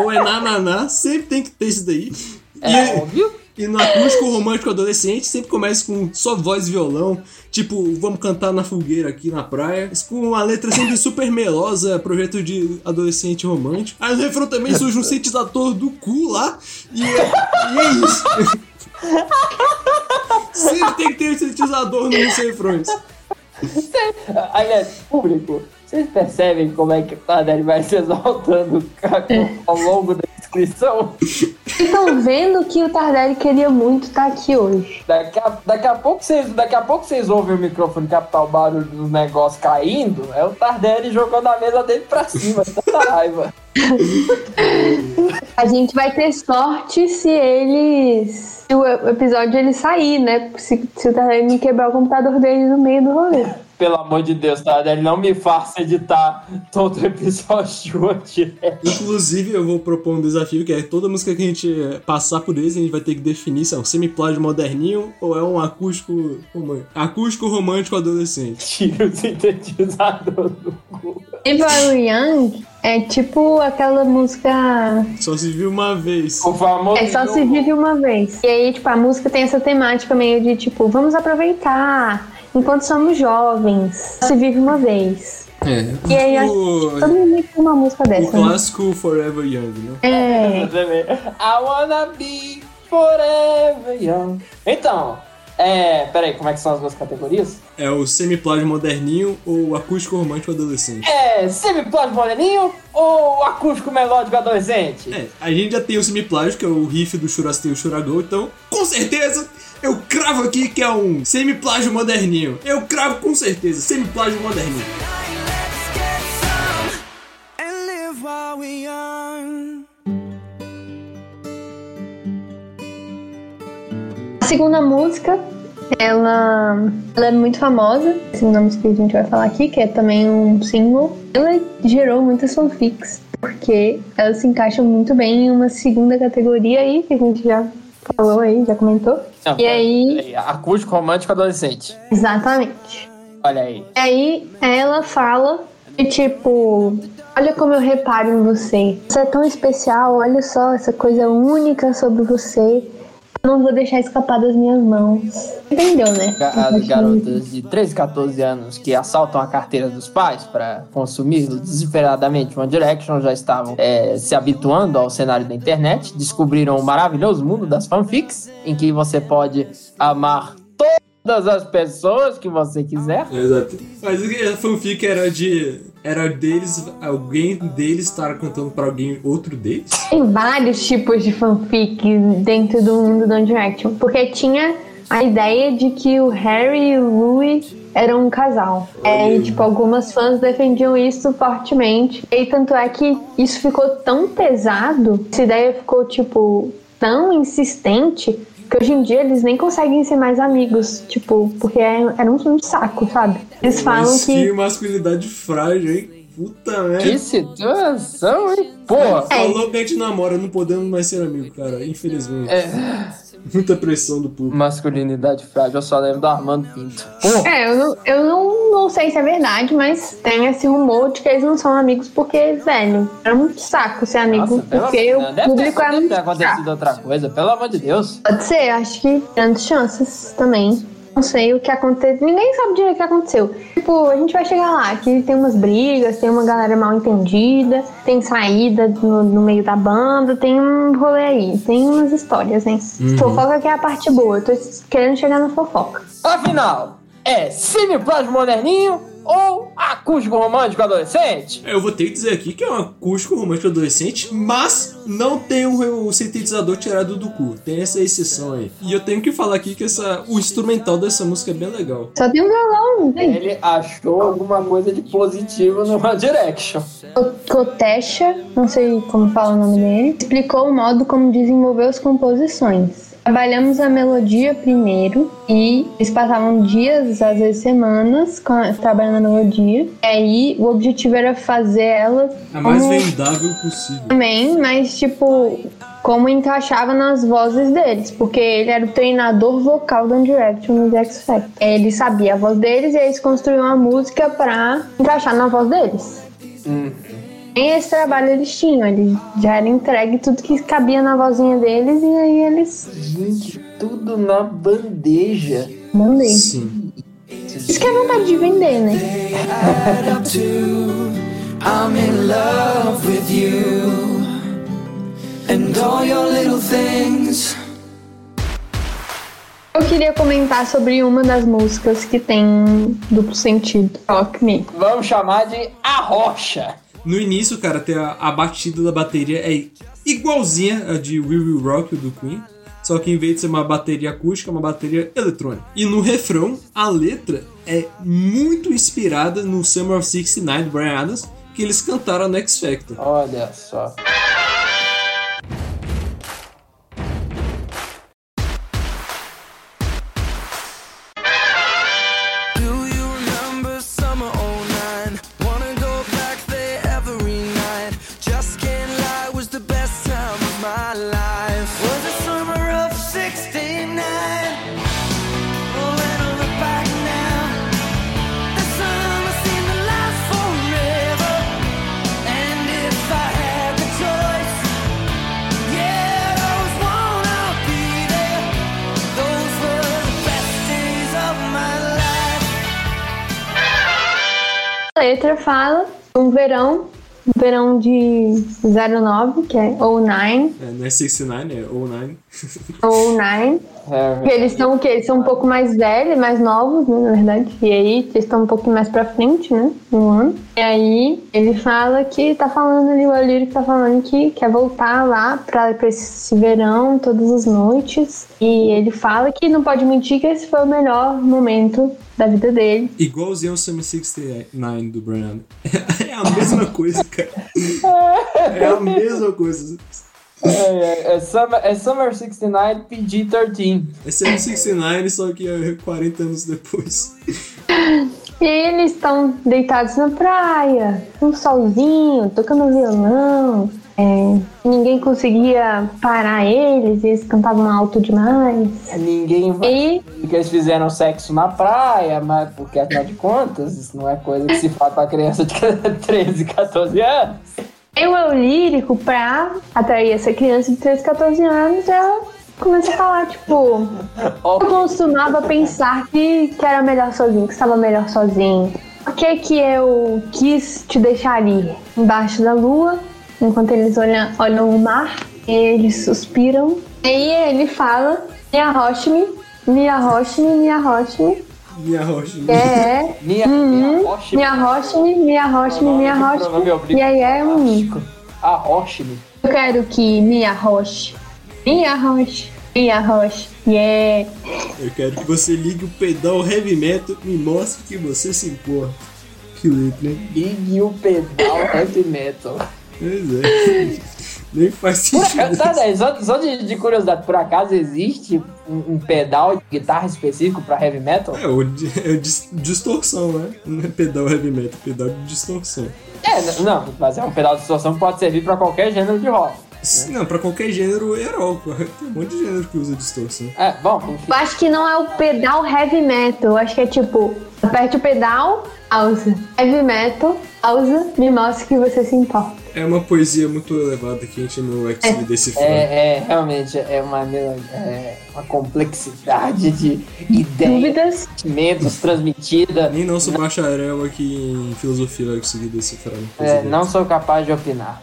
Ou é na na na, sempre tem que ter isso daí. É E, óbvio. E no acústico romântico adolescente sempre começa com só voz e violão, tipo, vamos cantar na fogueira aqui na praia, com uma letra sempre super melosa, projeto de adolescente romântico. Aí no refrão também surge um sintetizador do cu lá, e é, e é isso. Sempre tem que ter um sintetizador nos refrões. Aliás, público, vocês percebem como é que o Tardelli vai se exaltando ao longo da descrição? Vocês estão vendo que o Tardelli queria muito estar aqui hoje. Daqui a, daqui a pouco vocês, daqui a pouco vocês ouvem o microfone captar o barulho dos negócios caindo. É o Tardelli jogando a mesa dele pra cima, tanta raiva. A gente vai ter sorte se eles. Se o episódio ele sair, né? Se, se o Tardelli quebrar o computador dele no meio do rolê. Pelo amor de Deus, Tardelli, não me faça editar todo episódio hoje. Inclusive, eu vou propor um desafio que é toda música que a gente passar por eles, a gente vai ter que definir se é um semiplágio moderninho ou é um acústico romântico. Acústico romântico adolescente. Tira o sintetizador do cu. If I Were Young é tipo aquela música. Só se viu uma vez. O famoso. É só se vive uma vez. E aí, tipo, a música tem essa temática meio de tipo, vamos aproveitar enquanto somos jovens. Só se vive uma vez. É. E aí, acho que todo O, mundo tem uma música o dessa. Né? clássico Forever Young, né? É. I wanna be forever young. Então, é. Peraí, como é que são as duas categorias? É o semiplágio moderninho ou o acústico romântico adolescente. É semiplágio moderninho ou acústico melódico adolescente? É, a gente já tem o semiplágio, que é o riff do Churastei e Churagão, então, com certeza, eu cravo aqui que é um semiplágio moderninho. Eu cravo com certeza, semiplágio moderninho. Let's get some and live while young. A segunda música, ela, ela é muito famosa. A segunda música que a gente vai falar aqui, que é também um single. Ela gerou muitas fanfics, porque ela se encaixa muito bem em uma segunda categoria aí, que a gente já falou aí, já comentou. Não, E aí, peraí, Acústico romântico adolescente. exatamente. Olha aí. E aí ela fala de tipo, olha como eu reparo em você. Você é tão especial, olha só essa coisa única sobre você. Não vou deixar escapar das minhas mãos. Entendeu, né? As garotas de 13, 14 anos que assaltam a carteira dos pais para consumir desesperadamente One Direction já estavam é, se habituando ao cenário da internet, descobriram o maravilhoso mundo das fanfics, em que você pode amar todas as pessoas que você quiser. Exato. Mas a fanfic era de. Era deles, alguém deles estar cantando pra alguém outro deles. Tem vários tipos de fanfic dentro do mundo do Direction. Porque tinha a ideia de que o Harry e o Louis eram um casal. É, e, tipo, algumas fãs defendiam isso fortemente. E tanto é que isso ficou tão pesado, essa ideia ficou, tipo, tão insistente que hoje em dia eles nem conseguem ser mais amigos, tipo, porque é- era um, um saco, sabe? Eles falam Mas que que masculinidade frágil, hein? Puta merda. Que situação, hein? Porra! Falou que a gente namora, não podemos mais ser amigos, cara. Infelizmente. Muita pressão do público. Masculinidade frágil, eu só lembro do Armando Pinto. Porra! É, eu, não, eu não, não sei se é verdade, mas tem esse rumor de que eles não são amigos porque, velho, era muito saco ser amigo, Nossa, porque amor- o deve ter, público é deve muito ter acontecido chato. outra coisa, pelo amor de Deus. Pode ser, acho que grandes chances também. Não sei o que aconteceu. Ninguém sabe direito o que aconteceu. Tipo, a gente vai chegar lá, que tem umas brigas, tem uma galera mal entendida, tem saída no, no meio da banda, tem um rolê aí, tem umas histórias, hein? Fofoca que é a parte boa. Eu tô querendo chegar na fofoca. Afinal, é semiplágio moderninho ou acústico romântico adolescente? Eu vou ter que dizer aqui que é um acústico romântico adolescente, mas não tem o, o sintetizador tirado do cu. Tem essa exceção aí. E eu tenho que falar aqui que essa, o instrumental dessa música é bem legal. Só tem um violão, não tem? Ele achou alguma coisa de positivo no One Direction. Kotesha, não sei como fala o nome dele, explicou o modo como desenvolveu as composições. Trabalhamos a melodia primeiro e eles passavam dias, às vezes semanas, trabalhando a melodia. E aí o objetivo era fazer ela A mais como- vendável possível. também, mas tipo, como encaixava nas vozes deles, porque ele era o treinador vocal do One Direction no The X Factor. Ele sabia a voz deles e eles construíam a música pra encaixar na voz deles. Nem esse trabalho eles tinham, eles já era entregue tudo que cabia na vozinha deles e aí eles Gente, tudo na bandeja. mandei. Sim. Isso que é vontade de vender, né? add up to I'm in love with you and all your little things. Eu queria comentar sobre uma das músicas que tem duplo sentido. Rock Me. Vamos chamar de A Rocha. No início, cara, tem a, a batida da bateria é igualzinha a de We Will Rock do Queen. Só que em vez de ser uma bateria acústica, é uma bateria eletrônica. E no refrão, a letra é muito inspirada no Summer of 69 do Brian Adams, que eles cantaram no X Factor. Olha só. Letra fala um verão, um verão de 09, que é 09, É, não é 69, é 09. ou 9. É, Porque eles são o quê? Eles são um pouco mais velhos, mais novos, né, na verdade. E aí eles estão um pouquinho mais pra frente, né? No ano. E aí ele fala que tá falando ali, o Alírio tá falando que quer voltar lá pra, pra esse verão, todas as noites. E ele fala que não pode mentir que esse foi o melhor momento da vida dele. Igualzinho ao Summer 69 do Brian. É a mesma coisa, cara. É a mesma coisa. É, é, é Summer, é Summer 69 PG-13. É Summer 69, só que é 40 anos depois. E eles estão deitados na praia, um solzinho, tocando violão. É, ninguém conseguia parar eles, eles cantavam alto demais. Ninguém vai E dizer que eles fizeram sexo na praia, mas porque afinal de contas, isso não é coisa que se fala pra criança de 13, 14 anos. Eu, eu lírico pra atrair essa criança de 13, 14 anos, ela começa a falar, tipo, eu costumava pensar que, que era melhor sozinho, que estava melhor sozinho. Por que que eu quis te deixar ali, embaixo da lua, enquanto eles olham, olham o mar, eles suspiram. E aí ele fala, me arroche-me, me arroche-me, me arroche-me. Minha rocha. É, Minha, uhum, minha rocha. me arroche-me, me arroche-me, me arroche-me. E aí é um... A rocha. Eu quero que me arroche, me arroche, me arroche. Yeah. Eu quero que você ligue o pedal heavy metal e mostre que você se importa. Que letra, hein? Ligue o pedal heavy metal. Pois é. Nem faz Por sentido. acaso, sabe, né, só, só de, de curiosidade, por acaso existe um, um pedal de guitarra específico pra heavy metal? É, o é dis- distorção, né? Não é pedal heavy metal, é pedal de distorção. É, não, mas é um pedal de distorção que pode servir pra qualquer gênero de rock. S- Não, pra qualquer gênero heróico. Tem um monte de gênero que usa distorção. É, bom, enfim. Eu acho que não é o pedal heavy metal. Eu acho que é tipo, aperte o pedal, pausa. Heavy metal, pausa, me mostre que você se importa. É uma poesia muito elevada que a gente não vai conseguir decifrar. É, é, realmente, é uma, melo- é uma complexidade de ideias, Dúvidas? sentimentos transmitida. Nem não sou bacharel aqui em filosofia vai conseguir decifrar. uma coisa É, dessa. não sou capaz de opinar.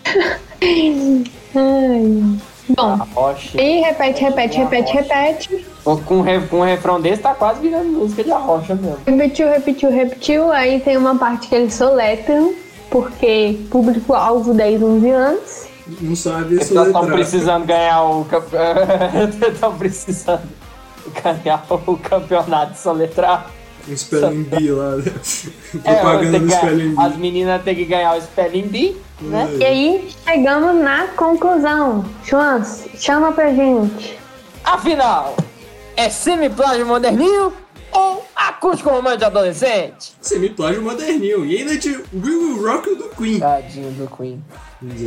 Ai. Bom, A rocha. e repete, repete, repete, repete. Com, re- com um refrão desse, tá quase virando música de arrocha mesmo. Repetiu, repetiu, repetiu. Aí tem uma parte que eles soletram, porque público-alvo 10, 11 anos. Não sabe Eles isso estão precisando ganhar o. Estão precisando ganhar o campeonato de soletrar. Um spelling bee lá. né? Propaganda do spelling as meninas têm que ganhar o spelling bee, né? E aí chegamos na conclusão. Chance, chama pra gente. Afinal, é semi-plágio moderninho ou acústico romântico adolescente? Semiplágio moderninho. E ainda de We Will Rock You do Queen. Tadinho do Queen.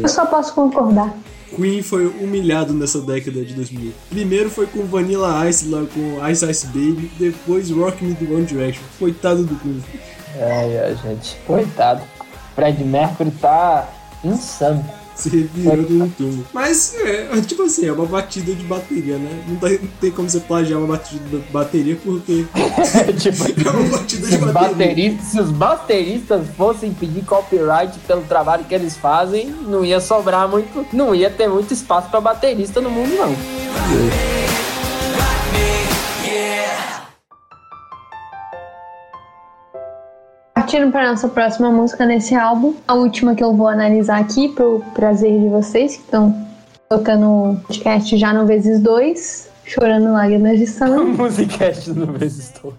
Eu só posso concordar. Queen foi humilhado nessa década de 2000. Primeiro foi com Vanilla Ice lá com Ice Ice Baby, depois Rock Me do One Direction. Coitado do Queen. Ai, ai, gente. Coitado. Fred Mercury tá insano. Se revirou no túmulo. Mas, é, tipo assim, é uma batida de bateria, né? Não, tem- não tem como você plagiar uma batida de bateria porque tipo, é uma batida de bateria. se os bateristas fossem pedir copyright pelo trabalho que eles fazem, não ia sobrar muito, não ia ter muito espaço pra baterista no mundo, não. Partindo para nossa próxima música nesse álbum, a última que eu vou analisar aqui, pro prazer de vocês que estão colocando o podcast já no vezes dois, chorando lágrimas de sangue. Musicast no vezes todos.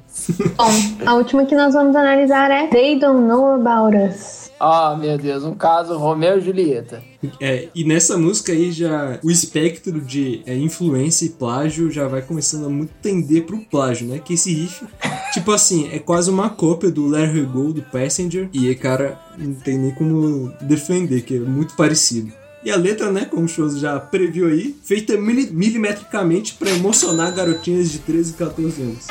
Bom, a última que nós vamos analisar é They Don't Know About Us. Ah, meu Deus, um caso Romeu e Julieta. É, e nessa música aí já o espectro de é, influência e plágio já vai começando a muito tender pro plágio, né? Que esse riff, tipo assim, é quase uma cópia do Let Her Go do Passenger. E cara, não tem nem como defender, que é muito parecido. E a letra, né, como o Shows já previu aí, feita mili- milimetricamente pra emocionar garotinhas de 13 e 14 anos.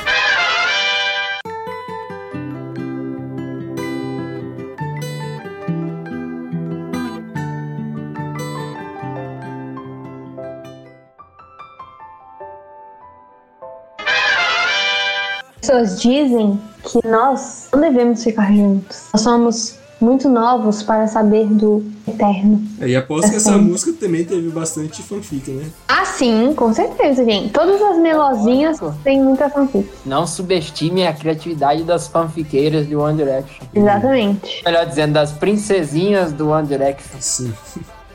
Pessoas dizem que nós não devemos ficar juntos. Nós somos muito novos para saber do eterno. E aposto que essa música também teve bastante fanfic, né? Ah, sim, com certeza, gente. Todas as melosinhas têm muita fanfic. Não subestime a criatividade das fanfiqueiras de One Direction. Exatamente. Melhor dizendo, das princesinhas do One Direction. Sim.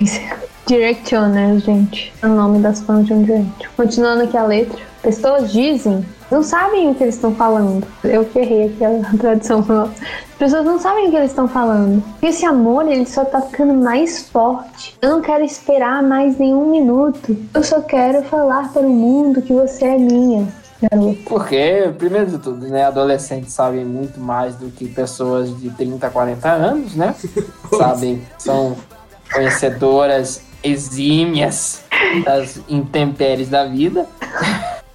Directioners, gente. É o nome das fãs de One Direction. Continuando aqui a letra. Pessoas dizem, não sabem o que eles estão falando. Eu que errei aqui a tradução. As pessoas não sabem o que eles estão falando. Esse amor, ele só tá ficando mais forte. Eu não quero esperar mais nenhum minuto. Eu só quero falar para o mundo que você é minha. Porque, primeiro de tudo, né, adolescentes sabem muito mais do que pessoas de 30, 40 anos, né? sabem, são conhecedoras exímias das intempéries da vida.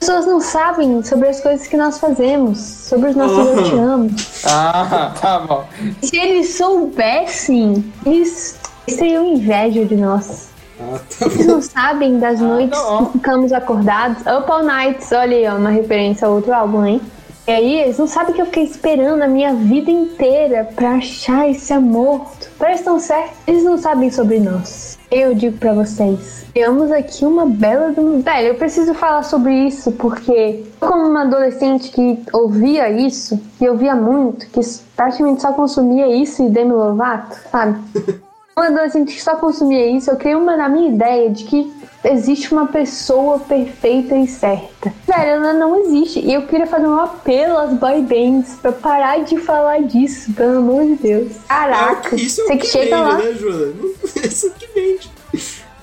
As pessoas não sabem sobre as coisas que nós fazemos, sobre os nossos eu te amo. Ah, tá bom. Se eles soubessem, eles teriam inveja de nós. Ah, tá Eles não sabem das noites tá bom. que ficamos acordados. Up All Nights, olha aí, ó, uma referência a outro álbum, hein? E aí, eles não sabem que eu fiquei esperando a minha vida inteira pra achar esse amor. Prestam certo, eles não sabem sobre nós. Eu digo pra vocês, temos aqui uma bela do... Velho, eu preciso falar sobre isso porque como uma adolescente que ouvia isso, que ouvia muito, que praticamente só consumia isso e Demi Lovato, sabe? Uma adolescente que só consumia isso, eu criei uma na minha ideia de que existe uma pessoa perfeita e certa. Velho, ela não existe. E eu queria fazer um apelo às boy bands pra parar de falar disso, pelo amor de Deus. Caraca, Isso é o você que, que chega vende, lá. né, Joana? Isso é o que vende.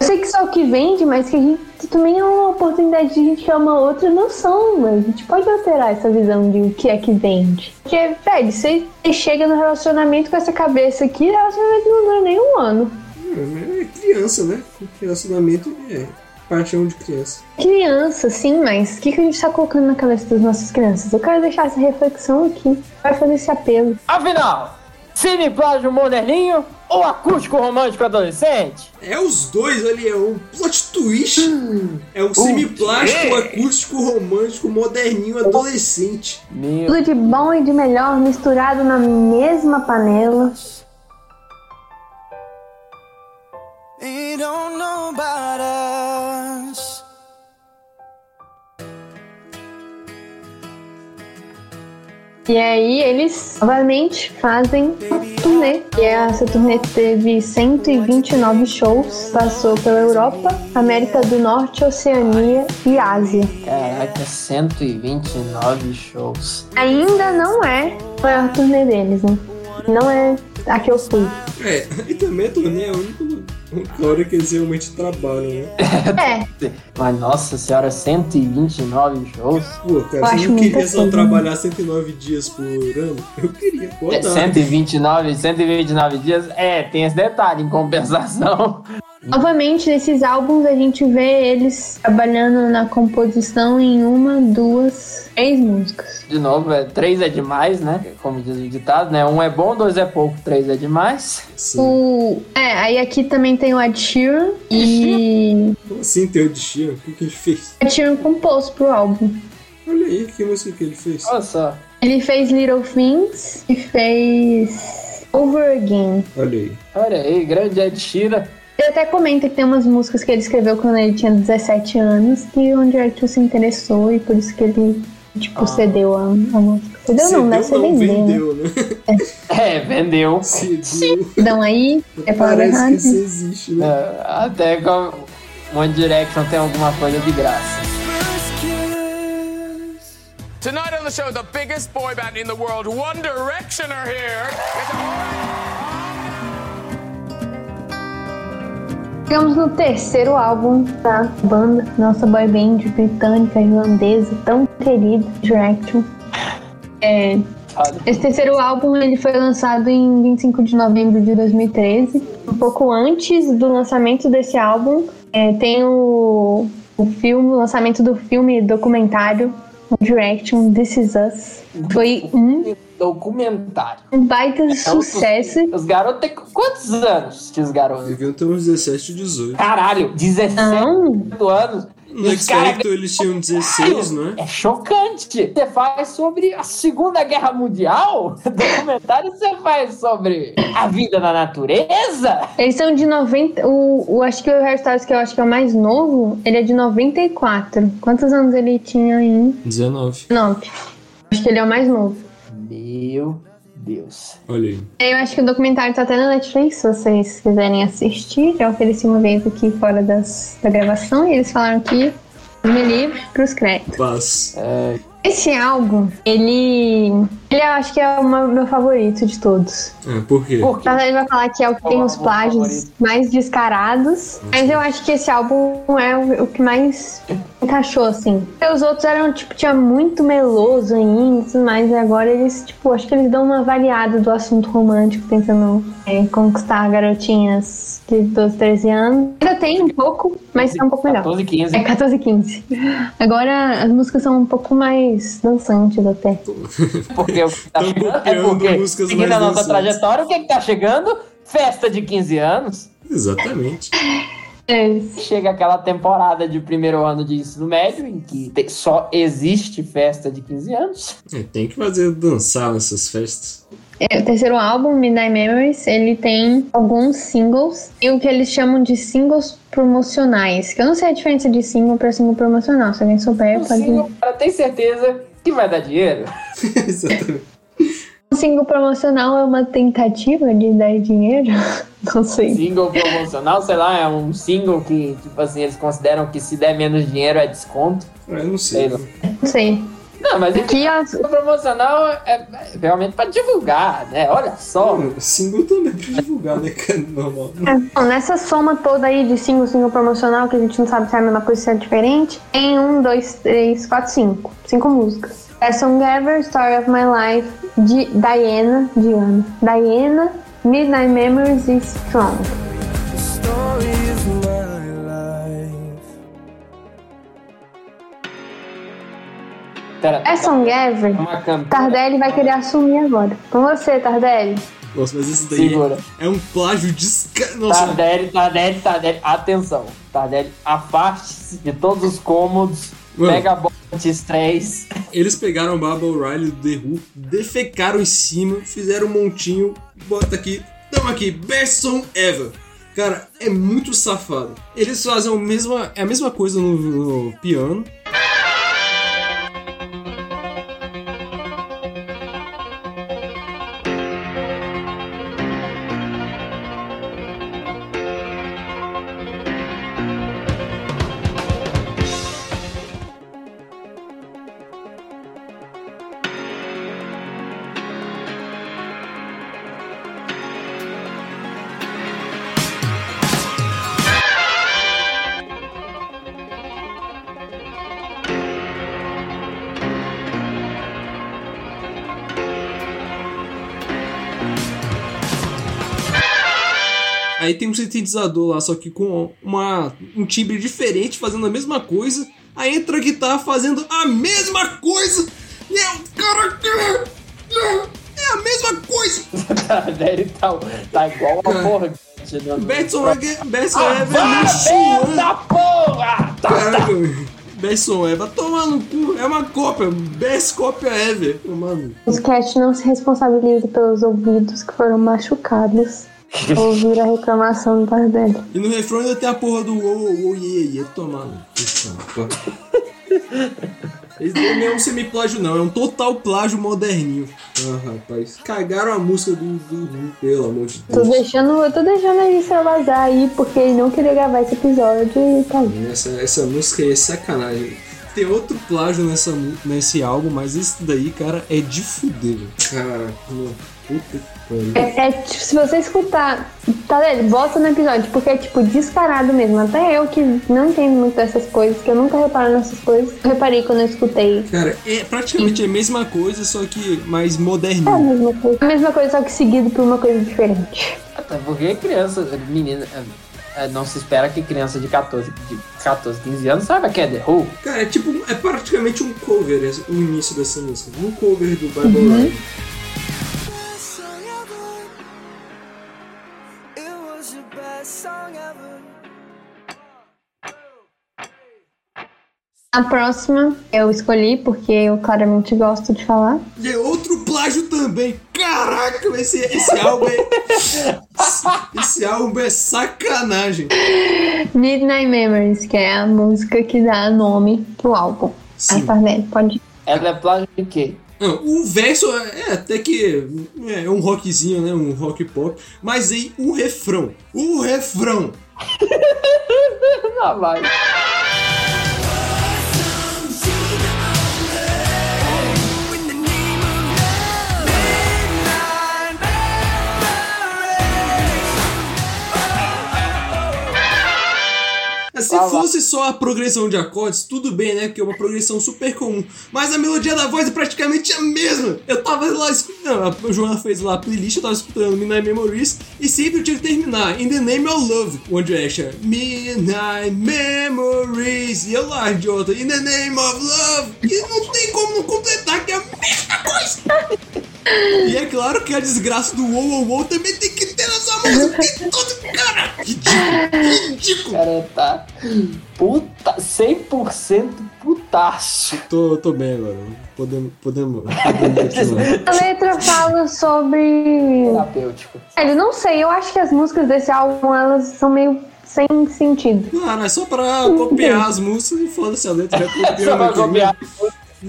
Eu sei que só o que vende, mas que a gente também é uma oportunidade de a gente ter uma outra noção, mas a gente pode alterar essa visão de o que é que vende. Porque, velho, você chega no relacionamento com essa cabeça aqui, o relacionamento não dura nem um ano. É criança, né? Relacionamento é paixão de criança. Criança, sim, mas o que, que a gente tá colocando na cabeça das nossas crianças? Eu quero deixar essa reflexão aqui. Vai fazer esse apelo. Afinal, cineplágio moderninho ou acústico romântico adolescente? É os dois ali, é um plot twist. É um semiplástico, acústico, romântico, moderninho, adolescente. Meu Tudo de bom e de melhor misturado na mesma panela. They don't know about us. E aí eles novamente fazem uma turnê. E essa turnê teve 129 shows, passou pela Europa, América do Norte, Oceania e Ásia. Caraca, 129 shows. Ainda não é a maior turnê deles, né? Não é a que eu fui. É, e também a turnê é o único Hora que eles realmente trabalham, né? É, Mas, nossa senhora, 129 shows? Pô, cara, Eu você acho não queria só trabalhar 109 dias por ano? Eu queria, pô, É, dá. 129, 129 dias? É, tem esse detalhe, em compensação. Novamente nesses álbuns a gente vê eles trabalhando na composição em uma, duas, três músicas. De novo, é, três é demais, né? Como diz o ditado, né? Um é bom, dois é pouco, três é demais. Sim. O, é, aí aqui também tem o Ed Sheeran e Como assim tem o de Sheeran? O que, que ele fez? Ed Sheeran compôs pro álbum. Olha aí, que música que ele fez. Olha só. Ele fez Little Things e fez Over Again. Olha aí. Olha aí, grande Ed Sheeran. Ele até comenta que tem umas músicas que ele escreveu quando ele tinha 17 anos que o One Direction se interessou e por isso que ele, tipo, cedeu a, a música. Cedeu Cedeu, não vender, né? vendeu, né? É, vendeu. Cedeu. Então aí, é palavra Parece errada. que isso existe, né? É, até com One Direction tem alguma coisa de graça. Tonight on the show, the biggest boy band in the world, One Direction, are here. Chegamos no terceiro álbum da banda, nossa boy band britânica, irlandesa, tão querida, Direction. É, esse terceiro álbum ele foi lançado em 25 de novembro de 2013. Um pouco antes do lançamento desse álbum, é, tem o, o filme, o lançamento do filme documentário Direction This Is Us. Foi um, documentário. um baita É um sucesso. Os garotos têm quantos anos? Que os garotos? Deviam ter uns 17, 18. Caralho, 17 Não, anos. No caras X-Factor eles tinham 16, não é? É chocante. Você faz sobre a Segunda Guerra Mundial? Documentário você faz sobre a vida na natureza? Eles são de 90. O, o, acho que o Hairstyles, que eu acho que é o mais novo, ele é de 94. Quantos anos ele tinha em 19. 9? Acho que ele é o mais novo. Meu Deus. Olha aí. Eu acho que o documentário tá até na Netflix, se vocês quiserem assistir. Já ofereci uma vez aqui fora das, da gravação e eles falaram que me livre pros créditos. Paz. Esse álbum, ele. Ele eu acho que é o meu favorito de todos. Ah, por quê? Por quê? Na verdade, ele vai falar que é o que tem os é plágios mais descarados. Mas eu acho que esse álbum é o, o que mais encaixou, assim. Porque os outros eram, tipo, tinha muito meloso ainda, mas agora eles, tipo, acho que eles dão uma variada do assunto romântico, tentando é, conquistar garotinhas de 12, 13 anos. Ainda tem um pouco, mas tá um pouco melhor. 14, 15. É 14 e 15. Agora as músicas são um pouco mais dançantes até. Porque o que tá Tão chegando é porque, seguindo mais a nossa dançantes. trajetória, o que que tá chegando? Festa de 15 anos. Exatamente. É, Chega aquela temporada de primeiro ano de ensino médio, em que te- só existe festa de 15 anos. É, tem que fazer dançar nessas festas. É, o terceiro álbum, Midnight Memories, ele tem alguns singles e o que eles chamam de singles promocionais. Que eu não sei a diferença de single para single promocional. Se alguém souber, O pode. single, cara, tem certeza que vai dar dinheiro? Exatamente. Um single promocional é uma tentativa de dar dinheiro? Não sei. Single promocional, sei lá, é um single que, tipo assim, eles consideram que se der menos dinheiro é desconto. Ah, eu não sei. Sei lá. Não sei. Não, mas Aqui, ó, single promocional é é realmente pra divulgar, né? Olha só. Mano, Single também é pra divulgar, né, cara? Normal. É, bom, nessa soma toda aí de single, single promocional, que a gente não sabe se é a mesma coisa, se é diferente, tem um, dois, três, quatro, cinco. Cinco músicas. É Song Ever, Story of My Life, de Diana, Diana, Diana, Midnight Memories e Strong. Pera, É Song Ever? uma cantora. Tardelli vai querer assumir agora. Com você, Tardelli. Nossa, mas isso daí Segura. é, um plágio desca... Nossa, Tardelli, Tardelli, Tardelli, atenção. Tardelli, afaste-se de todos os cômodos. Mano. Pega a Bontes 3. eles pegaram o Baba O'Reilly do The Who, defecaram em cima, fizeram um montinho, bota aqui, tamo aqui, best song ever. Cara, é muito safado. Eles fazem a mesma, é a mesma coisa no, no piano. Sintetizador lá, só que com uma, um timbre diferente, fazendo a mesma coisa. Aí entra a guitarra fazendo a mesma coisa. E é o cara. É a mesma coisa. Ele tá, tá igual Cara. porra. Betson Ever Betson Ah, Ever vá me suando. merda, porra! Tá, Caraca, Besson Ever, tomar no cu. É uma cópia. Best cópia ever. Mano. Os Cat não se responsabiliza pelos ouvidos que foram machucados. Ouvir a reclamação do pai dele. E no refrão ainda tem a porra do yeah, yeah, tomar no cu. Esse daí não é um semiplágio, não. É um total plágio moderninho. Ah, rapaz. Cagaram a música do, do pelo amor de Tô Deus. deixando, eu tô deixando ele extravasar aí porque ele não queria gravar esse episódio e tá aí. Essa, essa música aí é sacanagem. Tem outro plágio nessa, nesse álbum, mas esse daí, cara, é de fuder. velho. Cara, que. É, é, tipo, se você escutar, tá vendo? Bota no episódio, porque é tipo disparado mesmo. Até eu que não entendo muito dessas coisas, que eu nunca reparo nessas coisas, eu reparei quando eu escutei. Cara, é praticamente a mesma coisa, só que mais É a mesma coisa. A mesma coisa, só que seguido por uma coisa diferente. Até porque criança, menina, é, é, não se espera que criança de 14, de 14, 15 anos saiba quem é The Who. Cara, é tipo, é praticamente um cover esse- o início dessa música. Um cover do Bible Uhum. Live. A próxima eu escolhi porque eu claramente gosto de falar. E é outro plágio também. Caraca, esse, esse álbum é. esse, esse álbum é sacanagem. Midnight Memories, que é a música que dá nome pro álbum. Sim. Aí, Farnelli, pode ir. Ela é plágio de quê? Não, o verso é é até que é um rockzinho, né? Um rock pop. Mas aí o refrão. O refrão. Ah, vai. Se Ah, lá. fosse só a progressão de acordes, tudo bem, né? Que é uma progressão super comum. Mas a melodia da voz é praticamente a mesma. Eu tava lá escutando, a Joana fez lá a playlist, eu tava escutando Midnight Memories e sempre eu tinha que terminar In the Name of Love, é acha Midnight Memories. E eu lá, idiota, In the Name of Love. E não tem como não completar, que é a mesma coisa. E é claro que a desgraça do Wow Wow Wow também tem que ter nessa música. Todo cara. Ridículo, ridículo. cara tá puta, 100% putaço. Tô, tô bem agora. Podemos, podemos, podemos. A letra fala sobre. Terapêutico. Eu não sei, eu acho que as músicas desse álbum elas são meio sem sentido. Não, não é só pra copiar as músicas e foda-se a letra. Já Só copiamos pra copiar.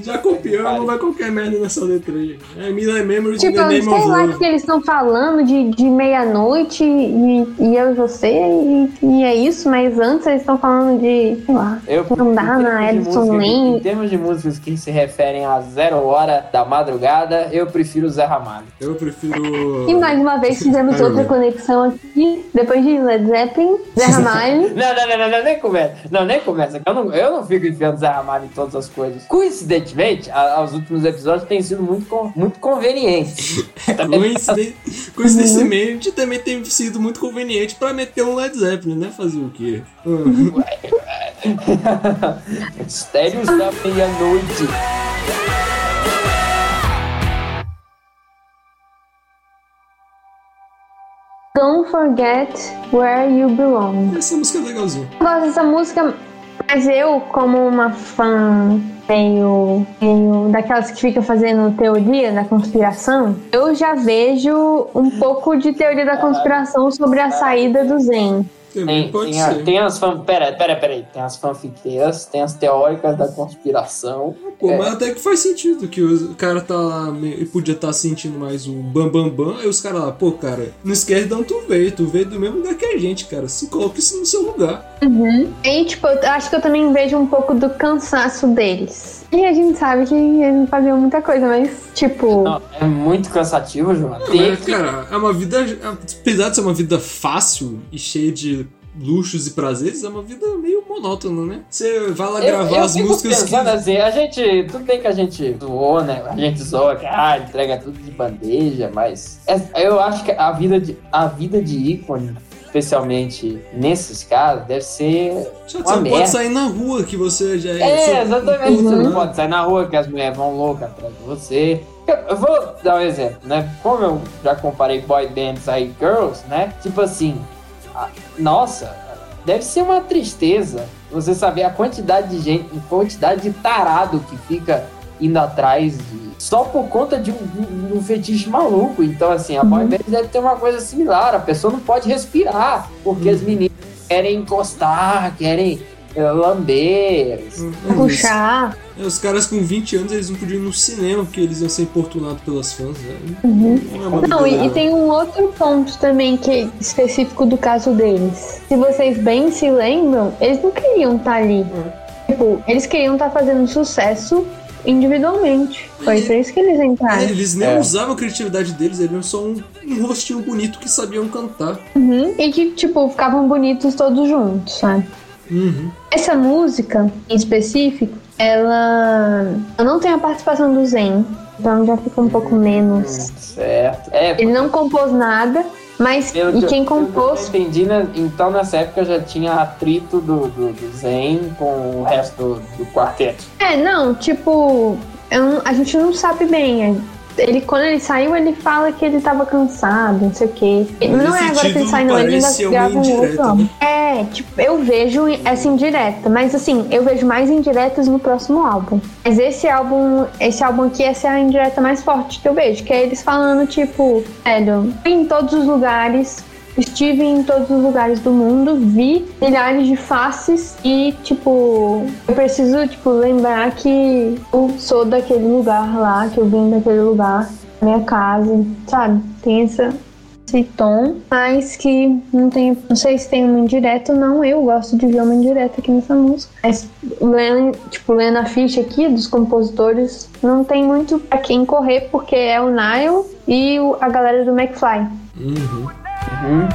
Já copiamos, não vai qualquer merda nessa letra aí. É Midnight Memories Tipo, the Name sei lá Love. que eles estão falando de, de meia-noite e, e eu e você, e, e é isso, mas antes eles estão falando de, sei lá, Eu, não dá em na termos de Edson que- Em Lane. termos de músicas que se referem a zero hora da madrugada, eu prefiro Zé Ramalho. Eu prefiro. E mais uma vez fizemos outra conexão aqui, depois de Led Zeppelin, Zé Ramalho. Não, não, não, não, não, nem começa. Não, nem começa. Eu não, eu não fico enfiando Zé Ramalho em todas as coisas. Coincidentemente, a- os últimos episódios têm sido muito, con- muito convenientes. Coinciden- Coincidentemente, também tem sido muito conveniente pra meter um Led Zeppelin, né? Fazer o quê? Ah. Mistérios da meia-noite. Don't Forget Where You Belong. Essa música é legalzinha. Eu gosto dessa música, mas eu, como uma fã meio, meio daquelas que fica fazendo teoria da conspiração, eu já vejo um pouco de teoria da conspiração sobre a saída do Zen. Também Tem, pode tem, a- ser. tem as fan... Pera, pera, pera aí. Tem as fanfiqueiras, tem as teóricas da conspiração. Pô, É. mas até que faz sentido que o cara tá lá meio- e podia estar sentindo mais o bam bam bam, aí os caras lá, pô, cara, não esquece de onde tu veio, tu veio do mesmo lugar que a gente, cara. Se coloca isso no seu lugar. E, tipo, eu acho que eu também vejo um pouco do cansaço deles. E a gente sabe que eles não faziam muita coisa, mas, tipo. Não, é muito cansativo, João. Não, mas, que... cara, é uma vida. Apesar de ser uma vida fácil e cheia de luxos e prazeres, é uma vida meio monótona, né? Você vai lá Eu, gravar eu as músicas pensando que. assim, a gente. Tudo bem que a gente zoou, né? A gente zoa ah, entrega tudo de bandeja, mas é- eu acho que a vida de, a vida de ícone especialmente nesses casos, deve ser Você uma não merda. pode sair na rua que você já é. É, exatamente. Você Uhum. não pode sair na rua que as mulheres vão loucas atrás de você. Eu, vou dar um exemplo, né? Como eu já comparei boy bands aí girls, né? Tipo assim, nossa, deve ser uma tristeza você saber a quantidade de gente, a quantidade de tarado que fica indo atrás de- só por conta de um, de um fetiche maluco. Então, assim, a boy band deve ter uma coisa similar. A pessoa não pode respirar, porque as meninas querem encostar, querem eh, lamber. É, Puxar. É, Os caras com 20 anos eles não podiam ir no cinema porque eles iam ser importunados pelas fãs. Né? Uhum. Não, é Não, e, e tem um outro ponto também que é específico do caso deles. Se vocês bem se lembram, eles não queriam estar ali. Tipo, eles queriam estar fazendo sucesso individualmente. Foi por isso que eles É, entraram. eles nem É. usavam a criatividade deles, eles eram só um, um rostinho bonito que sabiam cantar. Uhum. E que, tipo, ficavam bonitos todos juntos, sabe? Uhum. Essa música, em específico, ela não tem a participação do Zen. Então já fica um pouco menos. Certo. É, Ele não compôs nada, mas pelo e que quem eu- compôs eu entendi, né? então nessa época já tinha atrito do, do, do Zen com o resto do, do quarteto. É, não, tipo, eu a gente não sabe bem. Ele, quando ele saiu, ele fala que ele tava cansado, não sei o quê. Mas não é agora que ele sai, não, ele ainda grava um outro álbum. né? É, tipo, eu vejo essa indireta, mas assim, eu vejo mais indiretas no próximo álbum. Mas esse álbum, esse álbum aqui, essa é a indireta mais forte que eu vejo, que é eles falando, tipo, velho, em todos os lugares, Estive em todos os lugares do mundo, vi milhares de faces e, tipo, eu preciso, tipo, lembrar que eu sou daquele lugar lá, que eu vim daquele lugar, minha casa, sabe? Tem essa, esse tom, mas que não tem, não sei se tem uma indireta ou não, eu gosto de ver uma indireta aqui nessa música. Mas, lendo, tipo, lendo a ficha aqui dos compositores, não tem muito pra quem correr, porque é o Nile e a galera do McFly. Uhum. Uhum.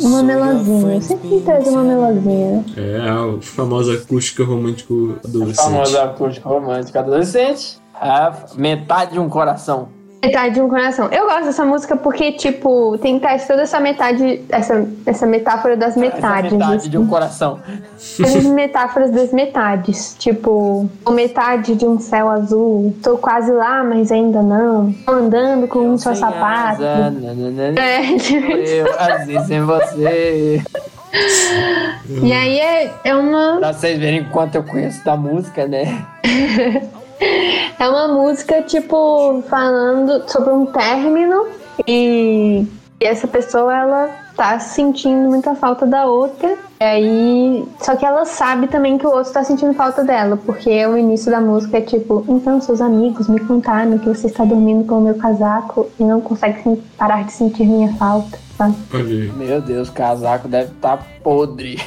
Uma melazinha. Sempre traz uma melazinha. É a famosa acústica romântico adolescente. Famosa acústica romântica adolescente. A metade de um coração. Metade de um coração. Eu gosto dessa música porque, tipo, tem traz toda essa metade, essa, essa metáfora das Essa metades. metade assim. de um coração. Essas metáforas das metades. Tipo, metade de um céu azul. Tô quase lá, mas ainda não. Tô andando com um só sapato. asa, nananana. É, tipo, Eu, assim sem você. e aí é, é uma. Pra vocês verem quanto eu conheço da música, né? É uma música, tipo, falando sobre um término e, e essa pessoa, ela tá sentindo muita falta da outra. E aí, só que ela sabe também que o outro tá sentindo falta dela, porque o início da música é tipo, então seus amigos me contaram que você está dormindo com o meu casaco e não consegue parar de sentir minha falta. Meu Deus, o casaco deve estar tá podre.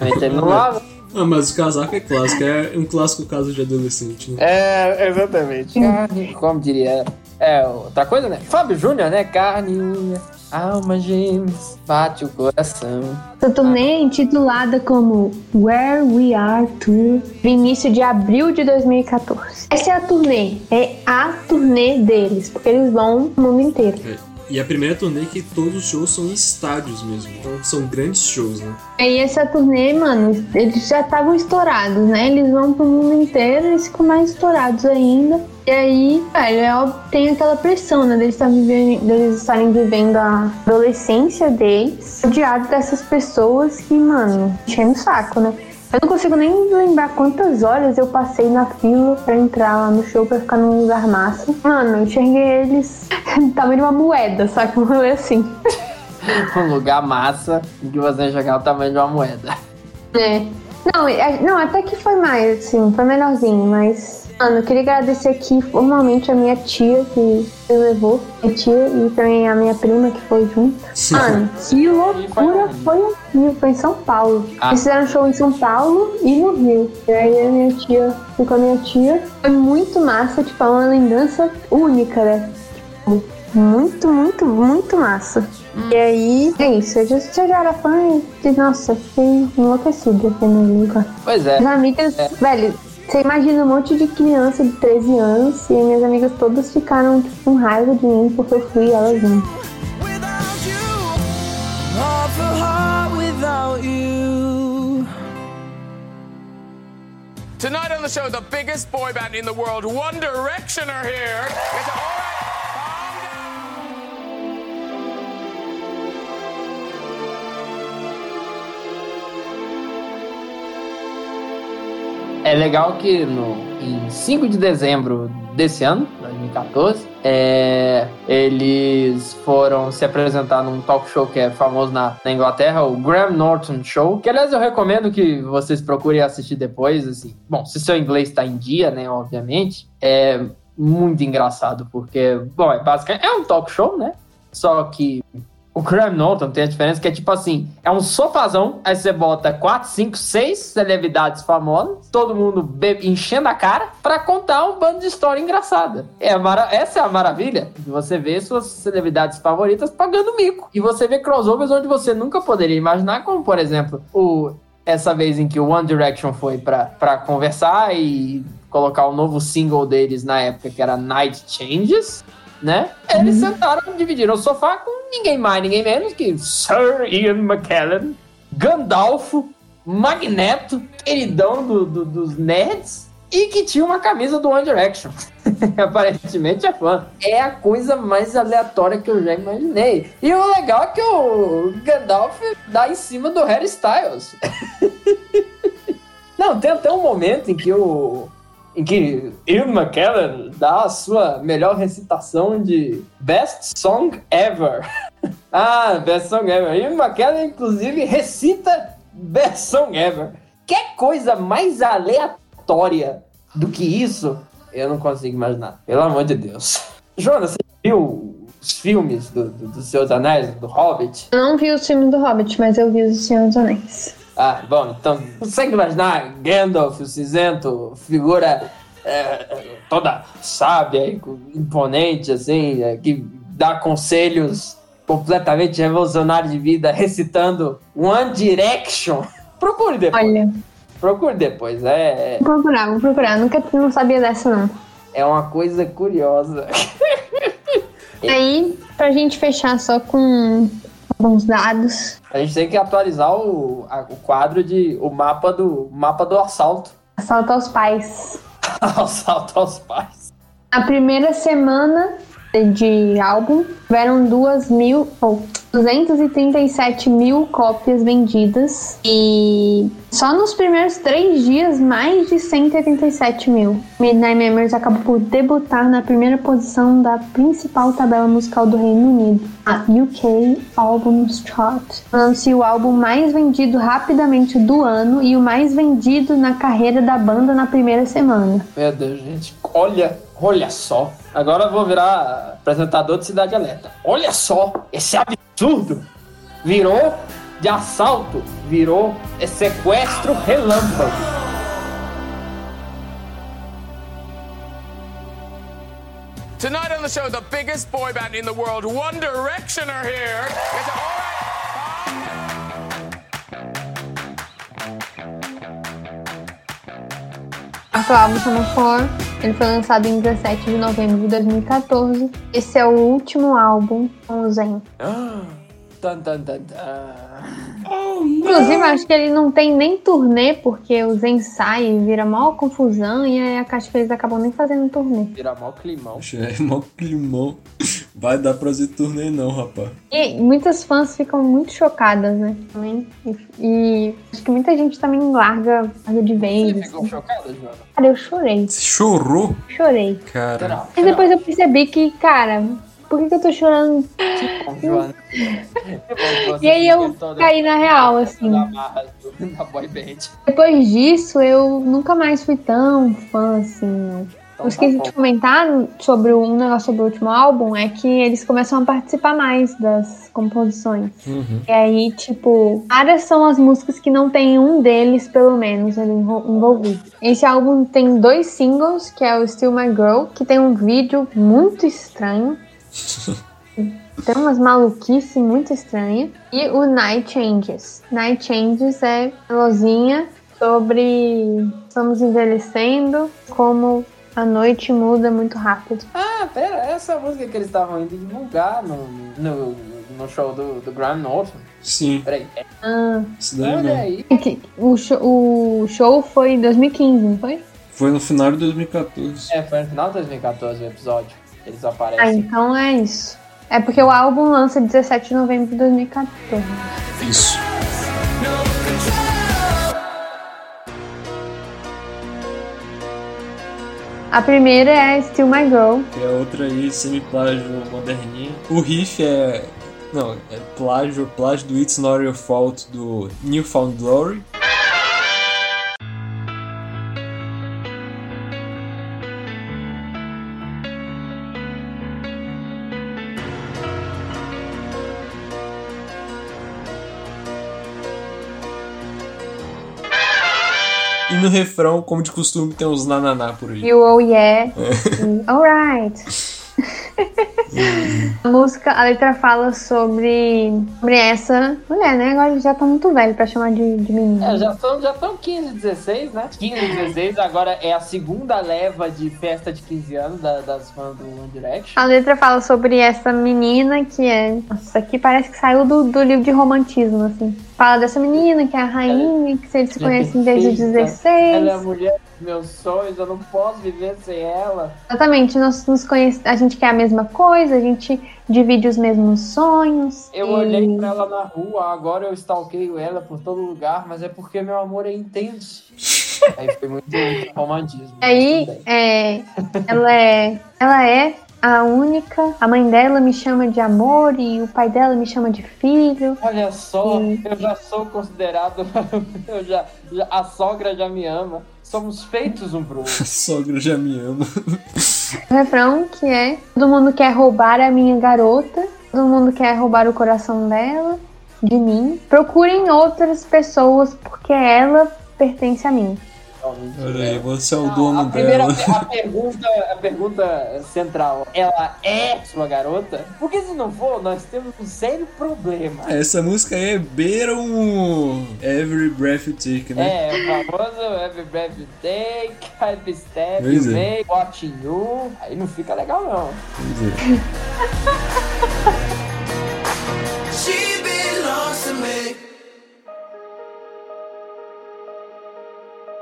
Gente, ele não lava. Ah, mas o casaco é clássico, é um clássico caso de adolescente, né? É, exatamente. Carne, como diria. É, outra coisa, né? Fábio Júnior, né? Carne, unha, alma, gêmeos, bate o coração. Essa turnê é intitulada como Where We Are Tour, do início de abril de 2014. Essa é a turnê, é a turnê deles, porque eles vão no mundo inteiro. É. E a primeira turnê que todos os shows são em estádios mesmo. Então são grandes shows, né? Aí essa turnê, mano, eles já estavam estourados, né? Eles vão pro mundo inteiro e ficam mais estourados ainda. E aí, velho, é óbvio, tem aquela pressão, né? Deles, estarem vivendo, deles estarem vivendo a adolescência deles, rodeado dessas pessoas que, mano, enchendo o saco, né? Eu não consigo nem lembrar quantas horas eu passei na fila pra entrar lá no show pra ficar num lugar massa. Mano, eu enxerguei eles tamanho de uma moeda, sabe? Um rolê assim. Um lugar massa em que você jogar o tamanho de uma moeda. É. Não, é- não, até que foi mais, assim, foi menorzinho, mas. Mano, eu queria agradecer aqui formalmente a minha tia que me levou, minha tia e também a minha prima que foi junto. Mano, que loucura foi aqui, foi em São Paulo. Ah. Eles fizeram show em São Paulo e no Rio. E aí a minha tia fui com a minha tia. Foi muito massa, tipo, é uma lembrança única, né? Tipo, muito, muito, muito massa. E aí, é isso. Eu já, eu já era fã e, nossa, fiquei enlouquecida vendo o lugar. Pois é. As amigas, velho, Você imagina um monte de criança de 13 anos e minhas amigas todas ficaram tipo, com raiva de mim porque eu fui elas não. without you. Heart for heart without you. Tonight on the show, the biggest boy band in the world, One Direction, are here. É legal que no, em 5 de dezembro desse ano, 2014, é, eles foram se apresentar num talk show que é famoso na, na Inglaterra, o Graham Norton Show, que aliás eu recomendo que vocês procurem assistir depois, assim. Bom, se seu inglês está em dia, né, obviamente, é muito engraçado, porque, bom, é basicamente, é um talk show, né, só que o Graham Norton tem a diferença que é tipo assim: é um sofazão, aí você bota 4, 5, 6 celebridades famosas, todo mundo enchendo a cara pra contar um bando de história engraçada. É Essa é a maravilha você ver suas celebridades favoritas pagando mico. E você vê crossovers onde você nunca poderia imaginar, como por exemplo, o. Essa vez em que o One Direction foi pra conversar e colocar o novo single deles na época, que era Night Changes, né? Eles sentaram, dividiram o sofá com ninguém mais, ninguém menos que Sir Ian McKellen, Gandalfo, Magneto, queridão do- do- dos nerds, e que tinha uma camisa do One Direction. Aparentemente é fã. É a coisa mais aleatória que eu já imaginei. E o legal é que o Gandalf dá em cima do Harry Styles. Não, tem até um momento em que o. Em que Ian McKellen dá a sua melhor recitação de Best Song Ever. ah, Best Song Ever. Ian McKellen, inclusive, recita Best Song Ever. Que coisa mais aleatória do que isso, eu não consigo imaginar. Pelo amor de Deus. Jonas, você viu os filmes do, do, dos Seus Anéis, do Hobbit? Não vi os filmes do Hobbit, mas eu vi os Senhor dos Anéis. Ah, bom, então, consegue imaginar Gandalf, o cinzento, figura é, toda sábia imponente, assim, é, que dá conselhos completamente revolucionários de vida, recitando One Direction. Procure depois, Olha, procure depois, é, vou procurar, vou procurar. Nunca não sabia dessa, não. é uma coisa curiosa. Aí, pra gente fechar só com alguns dados. A gente tem que atualizar o, a- o quadro de o mapa do mapa do assalto. Assalto aos pais. assalto aos pais. Na primeira semana de álbum, tiveram duas mil, ou 237 mil cópias vendidas. E só nos primeiros três dias, mais de 187 mil. Midnight Memories acabou por debutar na primeira posição da principal tabela musical do Reino Unido, a UK Albums Chart. Tornando-se o álbum mais vendido rapidamente do ano e o mais vendido na carreira da banda na primeira semana. Meu Deus, gente. Olha, olha só. Agora eu vou virar apresentador de Cidade Alerta. Olha só, esse absurdo virou de assalto, virou é sequestro relâmpago. Tonight on the show, the biggest boy band in the world, One Direction, are here. It's all right. Esse álbum chama For. Ele foi lançado em 17 de novembro de 2014. Esse é o último álbum com o Zen. Tan, tan, tan, tan. Inclusive, acho que ele não tem nem turnê, porque o Zen sai e vira maior confusão, e aí acho que eles acabam nem fazendo turnê. Vira mal climão. É mó climão. Vai dar pra fazer turnê não, rapaz. E muitas fãs ficam muito chocadas, né? Também. E, e acho que muita gente também larga, larga de Você vez. ficou assim. chocada, Joana? Cara, eu chorei. Você chorou? Chorei. Cara. Mas depois eu percebi que, cara, por que, que eu tô chorando? não, Joana. E aí eu caí na real, assim. boy band. Depois disso, eu nunca mais fui tão fã, assim. Então eu esqueci tá de comentar sobre um negócio sobre o último álbum, é que eles começam a participar mais das composições. Uhum. E aí, tipo, raras são as músicas que não tem um deles, pelo menos, ali envol- envolvido. Esse álbum tem dois singles, que é o Still My Girl, que tem um vídeo muito estranho. Tem umas maluquices muito estranhas. E o Night Changes. Night Changes é melosinha sobre estamos envelhecendo, como a noite muda muito rápido. Ah, pera, essa música que eles estavam indo divulgar no, no, no show do, do Graham Norton. Sim, Peraí, Ah, isso daí olha aí. é o, show, o show foi em 2015, não foi? Foi no final de 2014. É, foi no final de 2014 o episódio. Eles Ah, aparecem. então é isso. É porque o álbum lança 17 de novembro de 2014. Isso. A primeira é Still My Girl. Que é outra aí, semi-plágio moderninha. O riff é. Não, é plágio, plágio do It's Not Your Fault do Newfound Glory. No refrão, como de costume, tem uns nananá por aí. E o Oh Yeah. e Alright. a música, a letra fala sobre, sobre essa mulher, né? Agora já tá muito velho pra chamar de, de menina. É, já estão já tão 15, 16, né? 15, 16, agora é a segunda leva de festa de 15 anos da- das fãs do One Direction. A letra fala sobre essa menina que é. Nossa, isso aqui parece que saiu do, do livro de romantismo, assim. Fala dessa menina que é a rainha, que eles se é conhecem desde os perfeita. 16. Ela é a mulher dos meus sonhos, eu não posso viver sem ela. Exatamente, nós nos conhece... a gente quer a mesma coisa, a gente divide os mesmos sonhos. Eu e- olhei pra ela na rua, agora eu stalkeio ela por todo lugar, mas é porque meu amor é intenso. Aí foi muito romantismo. Aí, é, ela é, ela é a única. A mãe dela me chama de amor e o pai dela me chama de filho. Olha só, Hum. eu já sou considerado. eu já, já- a sogra já me ama. Somos feitos um pro outro. A sogra já me ama. O refrão que é: todo mundo quer roubar a minha garota, todo mundo quer roubar o coração dela, de mim. Procurem outras pessoas porque ela pertence a mim. Olha aí, você é o Não, dono a primeira dela. a pergunta, a pergunta central, ela é sua garota? Porque se não for, nós temos um sério problema. Essa música aí é beira um Every Breath You Take, né? É, o famoso Every Breath You Take, Every Step Pois You é. Make, Watching You. Aí não fica legal, não. Quer dizer, She belongs to me.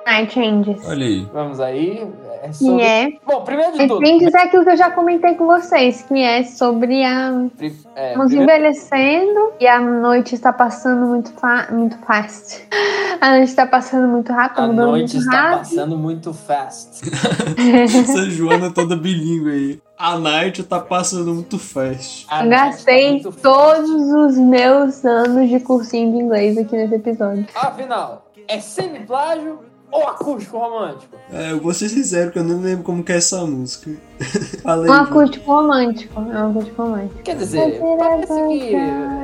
Night Changes. Olha aí. Vamos aí. É sobre... é. Bom, primeiro de Night tudo. Changes é aquilo que eu já comentei com vocês, que é sobre a pri- é, Estamos primeiro- envelhecendo e a noite está passando muito, fa muito fast. A noite está passando muito rápido, A mudando noite muito está rápido. passando muito fast. Essa Joana toda bilíngue aí. A night tá passando muito fast. A Eu noite Gastei tá muito fast. todos os meus anos de cursinho de inglês aqui nesse episódio. Afinal, é semi-plágio ou acústico romântico? É, eu vou ser sincero que eu não lembro como que é essa música. Falei. Um acústico romântico. É um acústico romântico. Quer dizer, parece que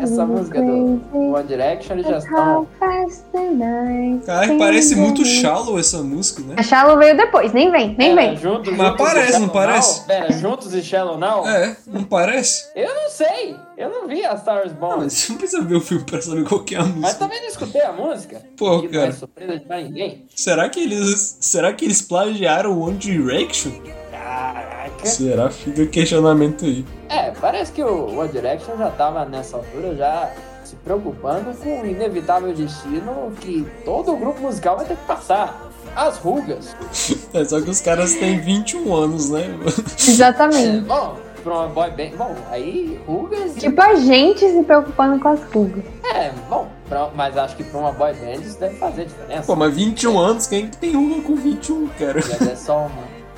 essa música do One Direction eles já estão. night Cara, parece muito shallow essa música, né? A Shallow veio depois, nem vem, nem Pera, vem. juntos, Mas juntos parece, não parece? Pera, juntos e Shallow Now? É, não parece? Eu não sei. Eu não vi a Stars Ah, Born. mas você não precisa ver o filme pra saber qual que é a Mas música. também não escutei a música. Pô, que não é cara. surpresa de pra ninguém. Será que eles. Será que eles plagiaram One Direction? Caraca. Será? Fica o questionamento aí. É, parece que o One Direction já tava nessa altura já se preocupando com o inevitável destino que todo grupo musical vai ter que passar. As rugas. É só que os caras têm 21 anos, né? É, Exatamente. bom, pra uma boy band. Bom, aí rugas. Tipo a gente se preocupando com as rugas. É, bom, pra- mas acho que pra uma boy band isso deve fazer diferença. Pô, mas 21 anos, quem que tem ruga com 21, cara? Mas é só uma,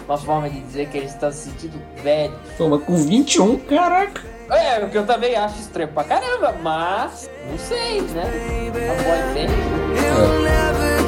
uma forma de dizer que eles estão se sentindo velhos. Pô, mas com 21, caraca. É, o que eu também acho estranho pra caramba, mas não sei, né? A boy band. It'll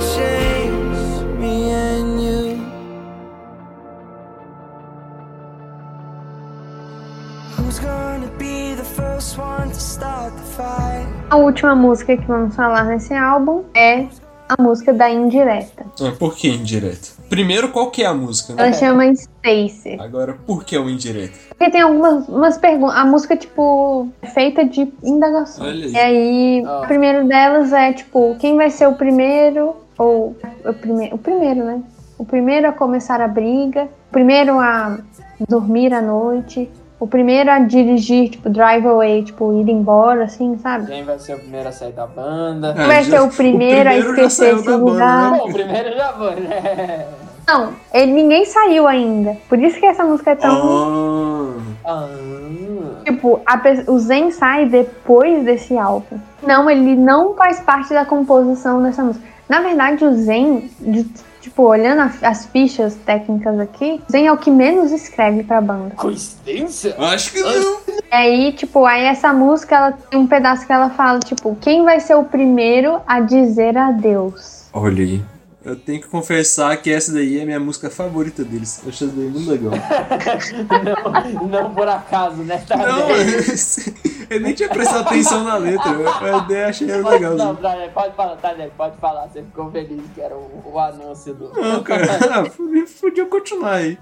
A última música que vamos falar nesse álbum é a música da Indireta. Ah, por que indireta? Primeiro, qual que é a música, né? Ela chama Stacy. Agora, por que o indireta? Porque tem algumas umas perguntas. A música, tipo, é feita de indagação. Olha aí. E aí, Ah. o primeiro delas é, tipo, quem vai ser o primeiro ou o, prime o primeiro, né? O primeiro a começar a briga, o primeiro a dormir à noite, o primeiro a dirigir, tipo, drive away, tipo, ir embora, assim, sabe? Quem vai ser o primeiro a sair da banda? É, vai já- ser o primeiro, o a primeiro já esquecer saiu esse da banda, lugar. né? Bom, o primeiro já foi, né? Não, ele, ninguém saiu ainda. Por isso que essa música é tão. Ah, Ah, Tipo, a o Zen sai depois desse álbum. Não, ele não faz parte da composição dessa música. Na verdade, o Zen, de- tipo, olhando a- as fichas técnicas aqui, Zen é o que menos escreve pra banda. coincidência? acho que não. E aí, tipo, aí essa música, ela tem um pedaço que ela fala, tipo, quem vai ser o primeiro a dizer adeus? Olha aí. Eu tenho que confessar que essa daí é a minha música favorita deles. Eu achei essa daí muito legal. Não, não por acaso, né? Tá Não, eu nem tinha prestado atenção na letra. Eu, eu achei ela legal. Não, Daniel, pode falar, Daniel, pode falar. Você ficou feliz que era o, o anúncio do. Não, cara, podia- podia continuar aí.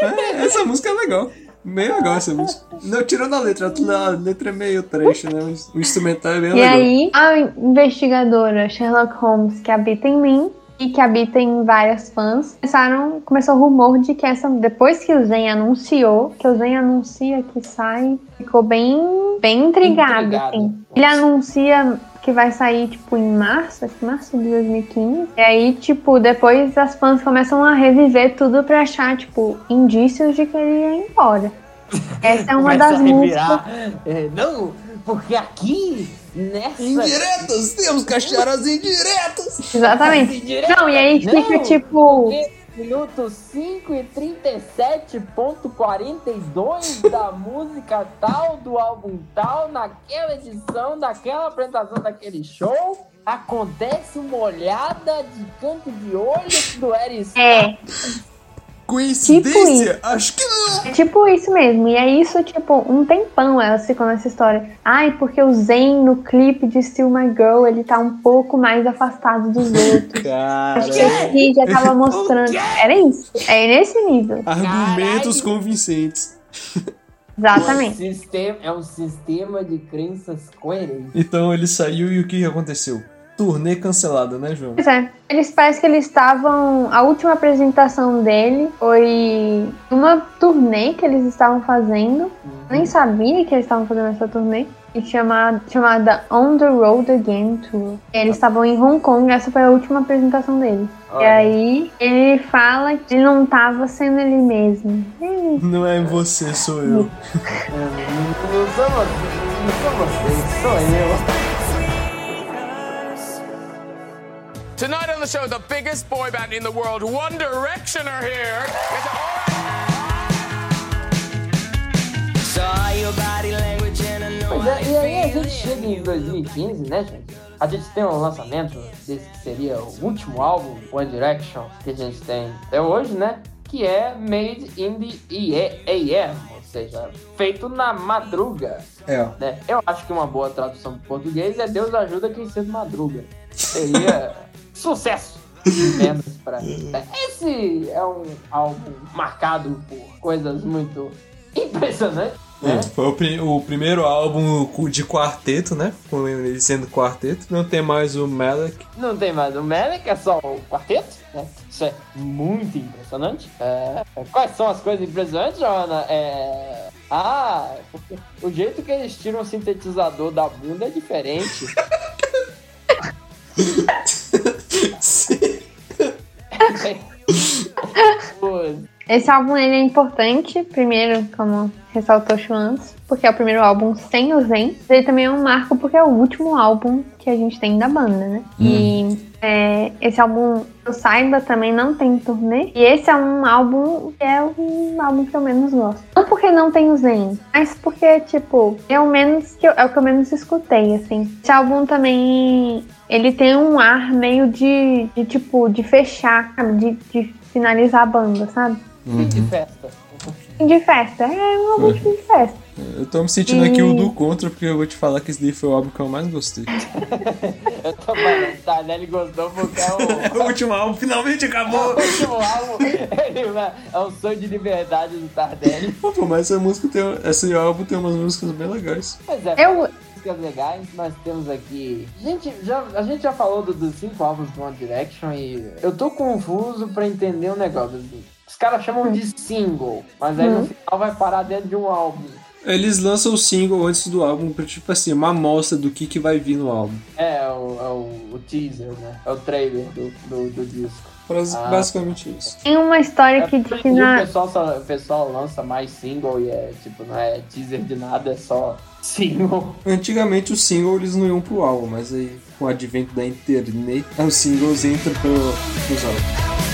É, essa música é legal. Meio legal essa música. Não, tirando a letra, a letra é meio trash, né? O instrumental é bem E legal. aí, a investigadora Sherlock Holmes, que habita em mim e que habita em várias fãs, começaram, começou o rumor de que essa, depois que o Zen anunciou, que o Zen anuncia que sai, ficou bem, bem intrigado, Intrigado. assim. Ele anuncia que vai sair, tipo, em março, acho que março de 2015. E aí, tipo, depois as fãs começam a reviver tudo pra achar, tipo, indícios de que ele ia embora. Essa é uma das músicas. É, não, porque aqui, nessa. Indiretas! Temos que achar as indiretas! Exatamente. Indireta. Não, e aí fica Não, tipo. Minuto 5 e 37.42 da música tal, do álbum tal, naquela edição, daquela apresentação daquele show, acontece uma olhada de canto de olho do Eris. É, Coincidência? Acho que não! é tipo isso mesmo. E é isso, tipo, um tempão elas ficam nessa história. Ai, porque o Zen no clipe de Still My Girl, ele tá um pouco mais afastado dos outros. Cara, Acho que aqui já tava mostrando. Era isso. É nesse nível. argumentos Caralho. convincentes. Exatamente. Sistema, é um sistema de crenças coerente. Então ele saiu e o que aconteceu? Turnê cancelada, né, João? Pois é. Eles parece que eles estavam. A última apresentação dele foi uma turnê que eles estavam fazendo. Eu Nem sabia que eles estavam fazendo essa turnê. E chamada, chamada On the Road Again Tour. Eles estavam em Hong Kong, essa foi a última apresentação dele. E Olha. aí ele fala que ele não tava sendo ele mesmo. Não é você, sou eu. Não sou você, não sou você, sou eu. Tonight on the show, the biggest boy band in the world, One Direction, are here. Pois é, e aí a gente chega em 2015, né, gente? A gente tem um lançamento desse que seria o último álbum, One Direction, que a gente tem até hoje, né? Que é Made in the AM, ou seja, feito na madruga. É, né? Eu acho que uma boa tradução para português é Deus ajuda quem cedo madruga. Seria sucesso. Pra... Esse é um álbum marcado por coisas muito impressionantes. Né? Foi o, o primeiro álbum de quarteto, né? Com ele sendo quarteto. Não tem mais o Malek. Não tem mais o Melek, é só o quarteto. Né? Isso é muito impressionante. É, Quais são as coisas impressionantes, Joana? É... Ah, o jeito que eles tiram o sintetizador da bunda é diferente. Esse álbum ele é importante, primeiro, como ressaltou o antes, porque é o primeiro álbum sem o Zen. Ele também é um marco porque é o último álbum que a gente tem da banda, né? E é, esse álbum, eu saiba, também não tem turnê. E esse é um álbum que é um álbum que eu menos gosto. Não porque não tem o Zen, mas porque, tipo, é o menos que eu, é o que eu menos escutei, assim. Esse álbum também ele tem um ar meio de, de tipo, de fechar? De, de finalizar a banda, sabe? De festa. De festa. É um álbum de festa. Eu tô me sentindo aqui o do contra, porque eu vou te falar que esse daí foi o álbum que eu mais gostei. Eu tô falando, tá, né? Ele gostou porque é o. o último álbum finalmente acabou! O último álbum ele é um sonho de liberdade do Tardelli. Pô, pô, mas essa música tem. Esse álbum tem umas músicas bem legais. Pois é. Eu, músicas legais, nós temos aqui. A gente já, a gente já falou do- dos cinco álbuns do One Direction e eu tô confuso pra entender um negócio. assim. Os caras chamam de single, mas aí no final vai parar dentro de um álbum. Eles lançam o single antes do álbum pra, tipo assim, uma amostra do que, que vai vir no álbum. É, é o, é o, o teaser, né? É o trailer do, do, do disco. Ah. Basicamente isso. Tem uma história É que diz que na. o, pessoal só- o pessoal lança mais single e é tipo, não é teaser de nada, é só single. Antigamente os singles eles não iam pro álbum, mas aí com o advento da internet, os singles entram pro, pros álbuns.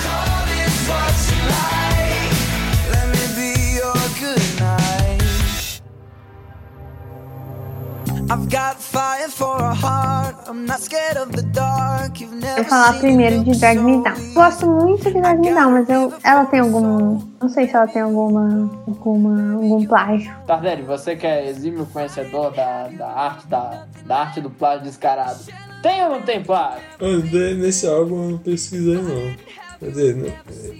Eu falar primeiro me de Drag Me Down. Gosto muito de Drag Me Down, mas eu, ela tem algum. Não sei se ela tem alguma. alguma algum plágio. Tardelli, você que é exímio conhecedor da, da arte da, da arte do plágio descarado. Tem ou não tem plágio? Nesse álbum eu não pesquisei não. Quer dizer, não-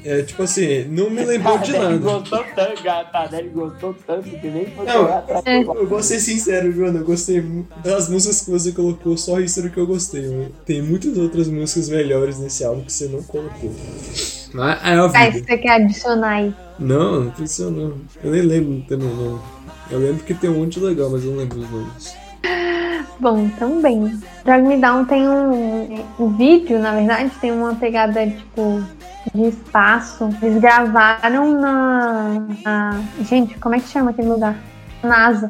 é tipo assim, não me lembrou de Tardelli nada. gostou tanto, cara. Tardelli gostou tanto que nem foi Não. É. Eu vou ser sincero, Joana, eu gostei muito. Das músicas que você colocou, só isso era o que eu gostei. mano. Tem muitas outras músicas melhores nesse álbum que você não colocou. Mas é a Ah, vida. você quer adicionar aí? Não, não precisa não. Eu nem lembro também não. Eu lembro que tem um monte legal, mas eu não lembro os nomes. Bom, também. Drag Me Down tem um, um vídeo, na verdade, tem uma pegada tipo de espaço. Eles gravaram na, na- Gente, como é que chama aquele lugar? NASA.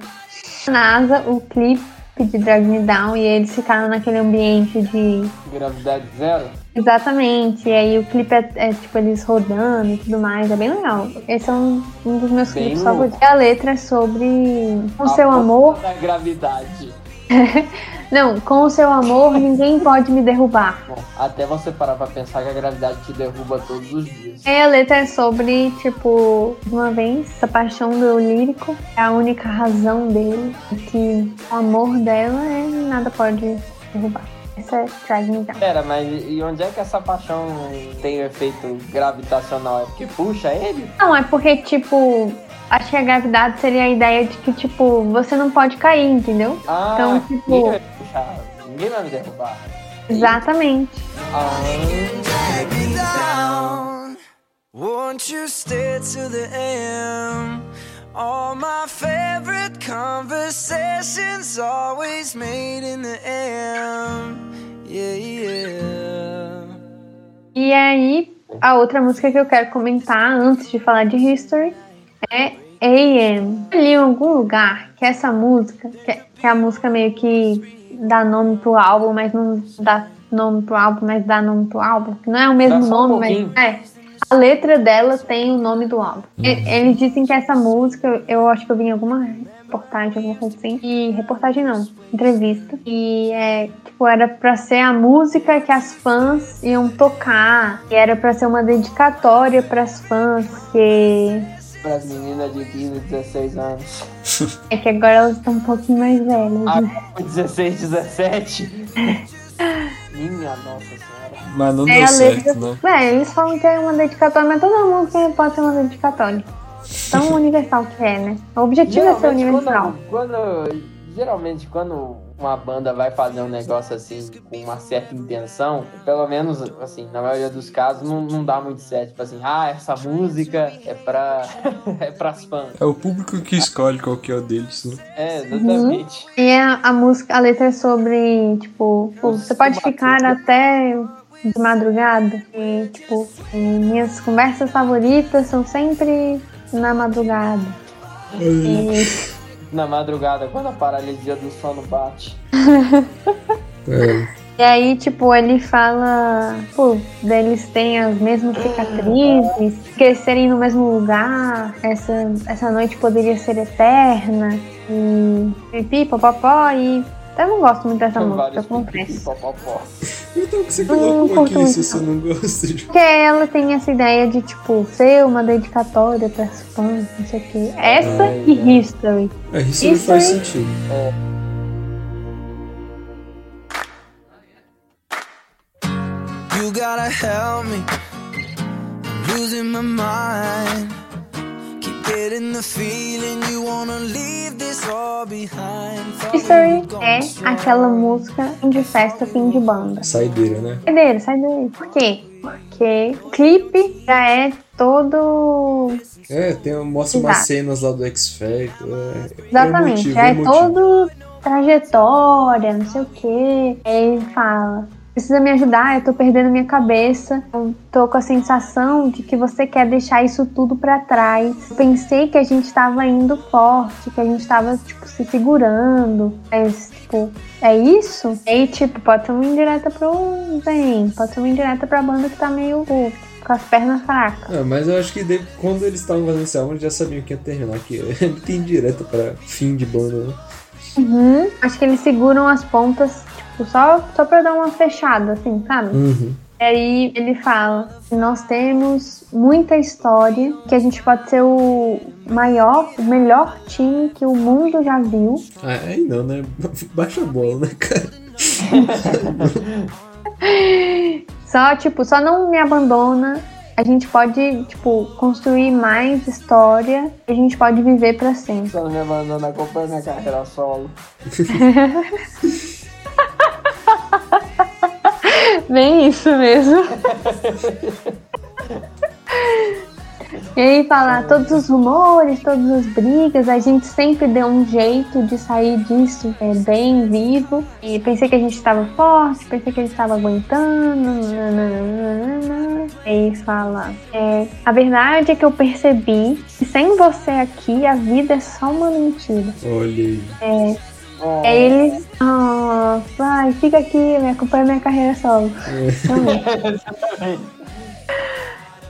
NASA, o clipe de Drag Me Down e eles ficaram naquele ambiente de. Gravidade zero? Exatamente, e aí o clipe é, é, tipo eles rodando e tudo mais, é bem legal. Esse é um, um dos meus Bem clipes favoritos. E a letra é sobre o A seu amor. Da gravidade. Não, com o seu amor ninguém pode me derrubar. Bom, até você parar pra pensar que a gravidade te derruba todos os dias. E a letra é sobre, tipo, uma vez, essa paixão do lírico é a única razão dele, e que o amor dela é nada pode derrubar. Essa é Drag Me Down. Pera, mas e onde é que essa paixão tem o efeito gravitacional? É porque puxa ele? Não, é porque, tipo, acho que a gravidade seria a ideia de que, tipo, você não pode cair, entendeu? Ah, Então, ninguém tipo, vai ninguém vai me derrubar. exatamente. Ah. Won't you stay till the end? All my favorite conversations always made in the AM. Yeah, yeah. E aí, a outra música que eu quero comentar antes de falar de History é AM. Eu li em algum lugar que essa música, que é, que é a música meio que dá nome pro álbum, mas não dá nome pro álbum, mas dá nome pro álbum. Não é o mesmo Dá só um nome, mas é. A letra dela tem o nome do álbum. E- Eles dizem que essa música, eu acho que eu vi em alguma reportagem, alguma coisa assim. E reportagem não, entrevista. E é, tipo, era pra ser a música que as fãs iam tocar. E era pra ser uma dedicatória pras fãs, que para as meninas de 15, 16 anos. é que agora elas estão um pouquinho mais velhas. Ah, né? com 16, 17. Minha nossa senhora. Mas não É deu certo, letra. não. É, eles falam que é uma dedicatória, mas toda música pode ser uma dedicatória. Tão universal que é, né? O objetivo é ser Geralmente, universal. quando, quando- geralmente, quando uma banda vai fazer um negócio assim com uma certa intenção, pelo menos, assim, na maioria dos casos, não, não dá muito certo. Tipo assim, ah, essa música é pra. é pras fãs. É o público que escolhe qual que é o deles, né? É, exatamente. E a, a música, a letra é sobre, tipo, pô, você pode ficar até de madrugada. E, tipo, e minhas conversas favoritas são sempre na madrugada. E, Na madrugada, quando a paralisia do sono bate. É. e aí, tipo, ele fala, pô, eles têm as mesmas cicatrizes, crescerem no mesmo lugar, essa, essa noite poderia ser eterna, e pipi, popopó, e eu não gosto muito dessa música, eu Vários confesso. Então o que você colocou aqui muito, se você não gosta de. Porque ela tem essa ideia de, tipo, ser uma dedicatória pras fãs, não sei o quê. Essa É, e History. É, isso não Isso faz sentido. You gotta help me. I'm losing my mind. History é aquela música de festa, fim de banda. Saideira, né? Sai dele, sai dele. Por quê? Porque o clipe já é todo. É, tem, mostra umas Exato. cenas lá do X Factor. É, Exatamente, emotivo, já é emotivo. todo trajetória, não sei o quê. Aí ele fala. Precisa me ajudar, eu tô perdendo minha cabeça. Eu tô com a sensação de que você quer deixar isso tudo pra trás. Eu pensei que a gente tava indo forte, que a gente tava, tipo, se segurando. Mas, tipo, é isso? Aí, tipo, pode ser uma indireta pro Zen, pode ser uma indireta pra banda que tá meio com as pernas fracas. Ah, mas eu acho que quando eles estavam fazendo esse álbum, eles já sabiam que ia terminar. Que é muito indireta pra fim de banda, né? Uhum. Acho que eles seguram as pontas, tipo, só, só pra dar uma fechada, assim, sabe? Uhum. E aí ele fala: nós temos muita história, que a gente pode ser o maior, o melhor time que o mundo já viu. Ah, aí não, né? Baixa a bola, né, cara? Só, tipo, só não me abandona. A gente pode, tipo, construir mais história. A gente pode viver pra sempre. Só não me abandona, acompanha minha carreira solo. Bem isso mesmo. E aí fala todos os rumores, todas as brigas, a gente sempre deu um jeito de sair disso é, bem vivo. E pensei que a gente estava forte, pensei que a gente estava aguentando. nananana. E aí fala, é, a verdade é que eu percebi que sem você aqui a vida é só uma mentira. Olha aí. Oh, Aí eles, ah, vai, fica aqui, me acompanha minha carreira solo. Também.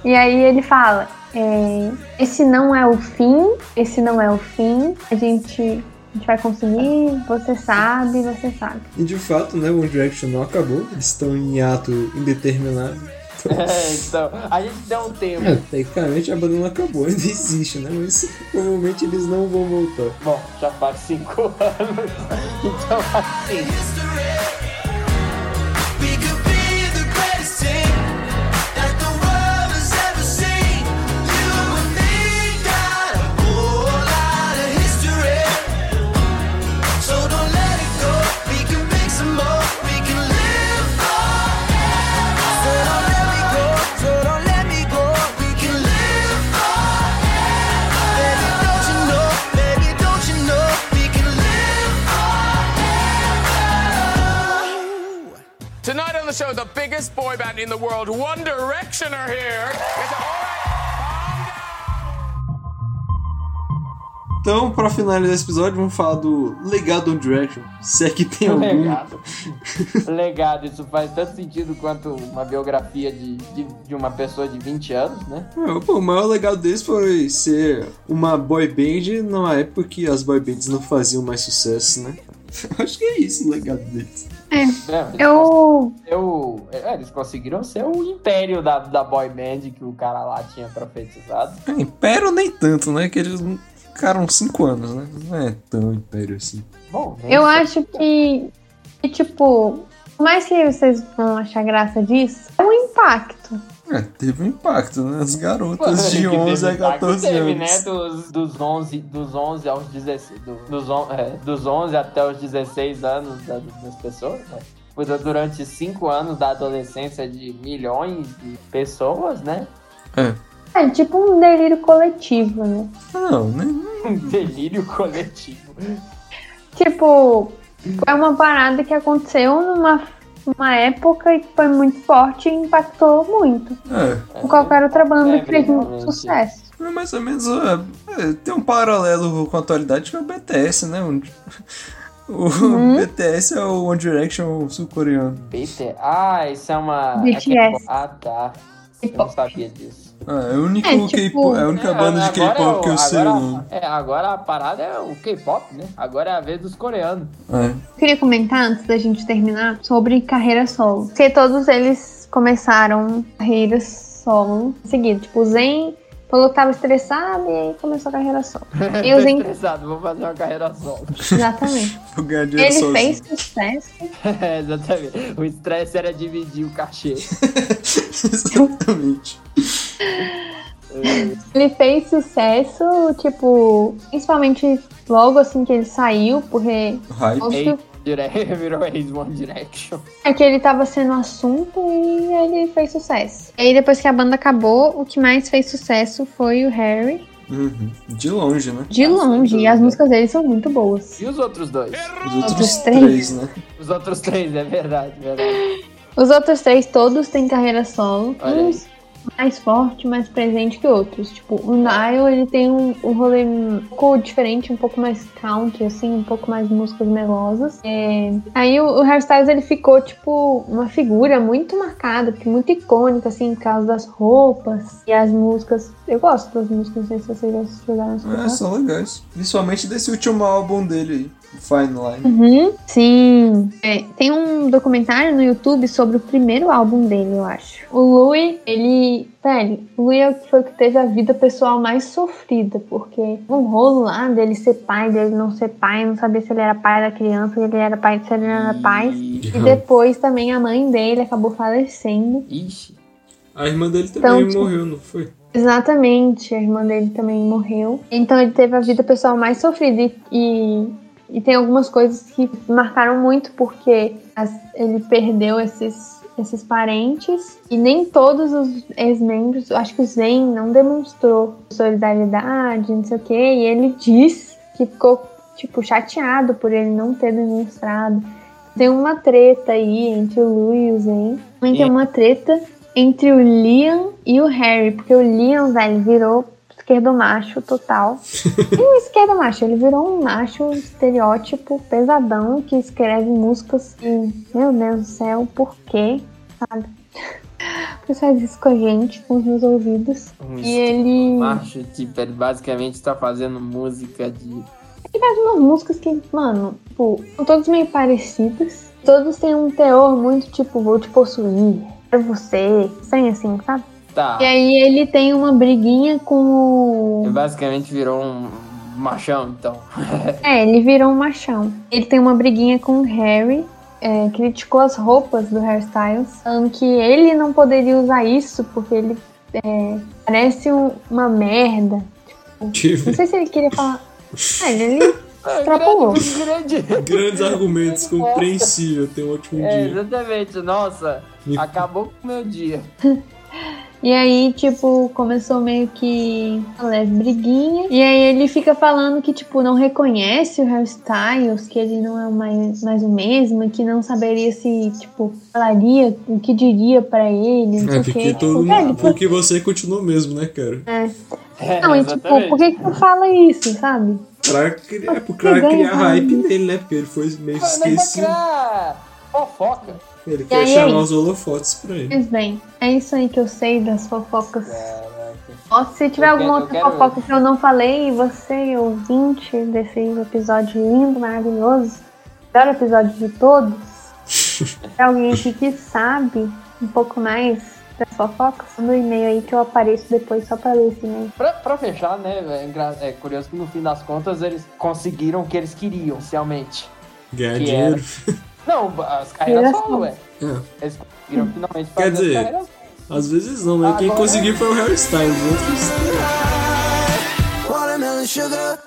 E aí ele fala, é, esse não é o fim, esse não é o fim, a gente, a gente vai conseguir, você sabe, você sabe. E de fato, né, o One Direction não acabou. Eles estão em ato indeterminado. É, então, a gente deu um tempo. É, tecnicamente a banda não acabou, ainda existe, né? Mas provavelmente eles não vão voltar. Bom, já faz cinco anos. Então, assim. In the world, One Direction, are here. It's all right. Calm down. Então, pra finalizar esse episódio, vamos falar do legado One Direction. Se é que tem algum. Legado. Legado, isso faz tanto sentido quanto uma biografia de, de, de uma pessoa de 20 anos, né? É, pô, o maior legado deles foi ser uma boy band numa época que as boy bands não faziam mais sucesso, né? Acho que é isso o legado deles. É, eles Eu, Eu, é, eles conseguiram ser o império da, da boy band que o cara lá tinha profetizado. É, império nem tanto, né? Que eles ficaram cinco anos, né? Não é tão império assim. Bom, eu acho que, que, tipo, por mais que vocês vão achar graça disso, é um impacto. É, teve um impacto, né? As Pô, garotas de que teve 11 a impacto, 14 teve, anos. né? Dos, dos, 11, dos 11 aos 16. do- dos, on- é, dos 11 até os 16 anos da- das pessoas, né? Foi durante 5 anos da adolescência de milhões de pessoas, né? É. É tipo um delírio coletivo, né? Não, né? Um delírio coletivo. Tipo, foi uma parada que aconteceu numa, numa época que foi muito forte e impactou muito. É. Com qualquer outra banda É, que fez muito sucesso. É mais ou menos. é, é, tem um paralelo com a atualidade que é o BTS, né? O Uhum. BTS é o One Direction sul-coreano. BT. Ah, isso é uma. BTS. é K-pop. Ah, tá. Eu não sabia disso. Ah, é, o único É, tipo- K-pop- é a única É, banda de agora K-pop que eu é o- sei. É, agora a parada é o K-pop, né? Agora é a vez dos coreanos. É. Eu queria comentar, antes da gente terminar, sobre carreira solo. Porque todos eles começaram carreiras solo em seguida. Tipo, o Zen falou que tava estressado e aí começou a carreira solo. E Tô o Zen, estressado, vou fazer uma carreira solo. exatamente. Ele sozinho. fez sucesso. É, exatamente. O estresse era dividir o cachê. Exatamente. Ele fez sucesso, tipo, principalmente logo assim que ele saiu, porque Hype. Virou ex One Direction. é que ele tava sendo assunto e ele fez sucesso. E aí depois que a banda acabou, o que mais fez sucesso foi o Harry, Uhum. De longe, né? de longe, e as músicas dele são muito boas. E os outros dois? Os outros Outros três. três, né? Os outros três, é verdade, verdade. Os outros três todos têm carreira solo. Olha. Uns mais forte, mais presente que outros. Tipo, o Nile, ele tem um, um rolê um pouco diferente, um pouco mais country, assim, um pouco mais músicas melosas. É, Aí o, o Hairstyles, ele ficou, tipo, uma figura muito marcada, porque muito icônica, assim, por causa das roupas e as músicas. Eu gosto das músicas, não sei se vocês já chegaram a escutar. É, são legais. Principalmente desse último álbum dele aí, Fine Line. Uhum, sim. É, tem um documentário no YouTube sobre o primeiro álbum dele, eu acho. O Louis, ele. Velho, o Louis é o que foi o que teve a vida pessoal mais sofrida, porque um rolo lá dele ser pai, dele não ser pai, não saber se ele era pai da criança, se ele era pai, se ele não era pai. E depois também a mãe dele acabou falecendo. Ixi. A irmã dele também Então, tipo- morreu, não foi? Exatamente, a irmã dele também morreu. Então ele teve a vida pessoal mais sofrida e, e, e tem algumas coisas que marcaram muito porque as- ele perdeu esses, esses parentes e nem todos os ex-membros, acho que o Zen não demonstrou solidariedade, não sei o que, e ele diz que ficou tipo chateado por ele não ter demonstrado. Tem uma treta aí entre o Lu e o Zen. Também tem uma treta entre o Liam e o Harry, porque o Liam, velho, virou esquerdo macho total. e o esquerdo macho, ele virou um macho estereótipo pesadão que escreve músicas e, meu Deus do céu, por quê? Sabe? Por que faz isso com a gente, com os meus ouvidos? Um E ele macho, tipo, ele basicamente tá fazendo música de. ele faz umas músicas que, mano, tipo, são todas meio parecidas. Todos têm um teor muito tipo, vou te possuir, quero você, sem assim, sabe? Tá. E aí ele tem uma briguinha com Ele o. basicamente virou um machão, então. É, ele virou um machão. Ele tem uma briguinha com o Harry. é, criticou as roupas do hairstyles, falando que ele não poderia usar isso porque ele é, parece um- uma merda. Tive Não sei se ele queria falar. É, ele extrapolou. grande, grande. grandes argumentos, compreensível. Tem um ótimo É, dia. exatamente. Nossa, Me- acabou com o meu dia. E aí, tipo, começou meio que uma leve briguinha. E aí ele fica falando que, tipo, não reconhece o hairstyles, que ele não é mais, mais o mesmo, que não saberia se, tipo, falaria o que diria pra ele, não sei É, o porque quê. todo Tipo. Porque você continuou mesmo, né, cara? É, Não, e tipo, por que que tu fala isso, sabe? Pra criar, é, pro cara criar hype nele, né? Porque ele foi meio esquecido. Fofoca. Ele quer chamar aí? os holofotes pra ele. Pois bem, é isso aí que eu sei das fofocas. Caraca. Ó, se tiver Eu alguma quero- outra fofoca que eu não falei, e você, ouvinte desse episódio lindo, maravilhoso, melhor episódio de todos, tem alguém aqui que sabe um pouco mais das fofocas, manda um e-mail aí que eu apareço depois só pra ler esse e-mail. Pra, pra fechar, né, é, é curioso que no fim das contas eles conseguiram o que eles queriam, inicialmente. Ganhar Que dinheiro. Não, as carreiras Carreira solo, ué. É. Eles conseguiram finalmente Quer fazer dizer, as carreiras Às vezes não, né? Quem Agora- conseguiu foi o Harry Styles. Outros... Watermelon sugar.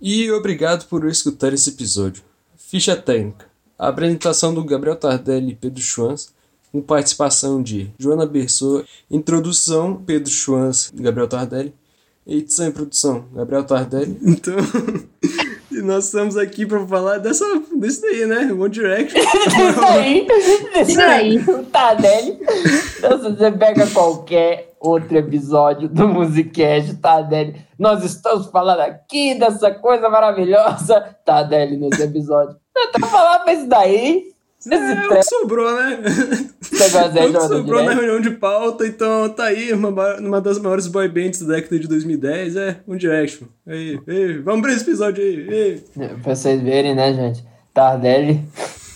E obrigado por escutar esse episódio. Ficha técnica. A apresentação do Gabriel Tardelli e Pedro Schwanz, com participação de Joana Bersô, introdução Pedro Schwanz e Gabriel Tardelli, edição e produção Gabriel Tardelli. Então, nós estamos aqui para falar dessa, desse daí, né? One Direction. Isso aí, isso aí, o Tardelli. Então, se você pega qualquer outro episódio do Musicast, Tardelli, nós estamos falando aqui dessa coisa maravilhosa, Tardelli nesse episódio. Eu tô falando pra isso daí, É o que sobrou, né? É o que sobrou na reunião de pauta, então tá aí, uma, ma- uma das maiores boy bands da década de 2010, é One Direction. Aí, aí, vamos pra esse episódio aí. aí. Pra vocês verem, né, gente? Tardelli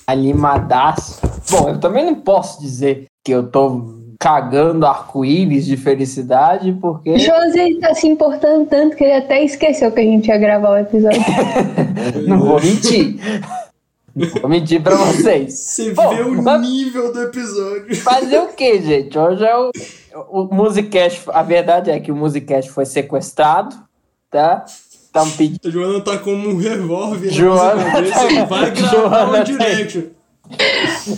animadaço. Bom, eu também não posso dizer que eu tô cagando arco-íris de felicidade, porque. José tá se importando tanto que ele até esqueceu que a gente ia gravar o episódio. Não vou mentir. Vou mentir pra vocês. Você Pô, vê o mas- nível do episódio. Fazer o que, gente? Hoje é o, o Musicast. A verdade é que o Musicast foi sequestrado, tá? Estamos pedindo. A Joana tá como um revólver na Joana e vai gravar Joana um tá- direct.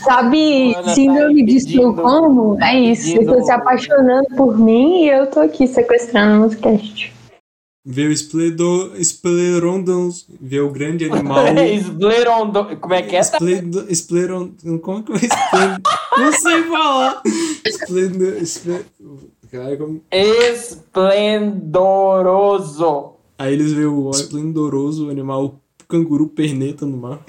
Sabe, Joana síndrome tá de Estocolmo? É isso. pedindo- Você se apaixonando por mim e eu tô aqui sequestrando o Musicast. Vê o Spledo, Splerondons, vê o grande animal. Esblerondo. Como é que é? Spledo, Spleron, como que é Spledo? Não sei falar. Spledo, Spledo, cara, como... Esplendoroso. Aí eles vê o esplendoroso animal canguru perneta no mar.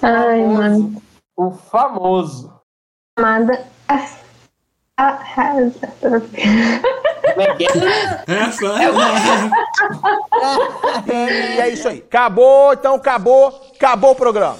Ai, mano. O famoso. Amada. É é? E é isso aí. Acabou, então acabou, acabou o programa.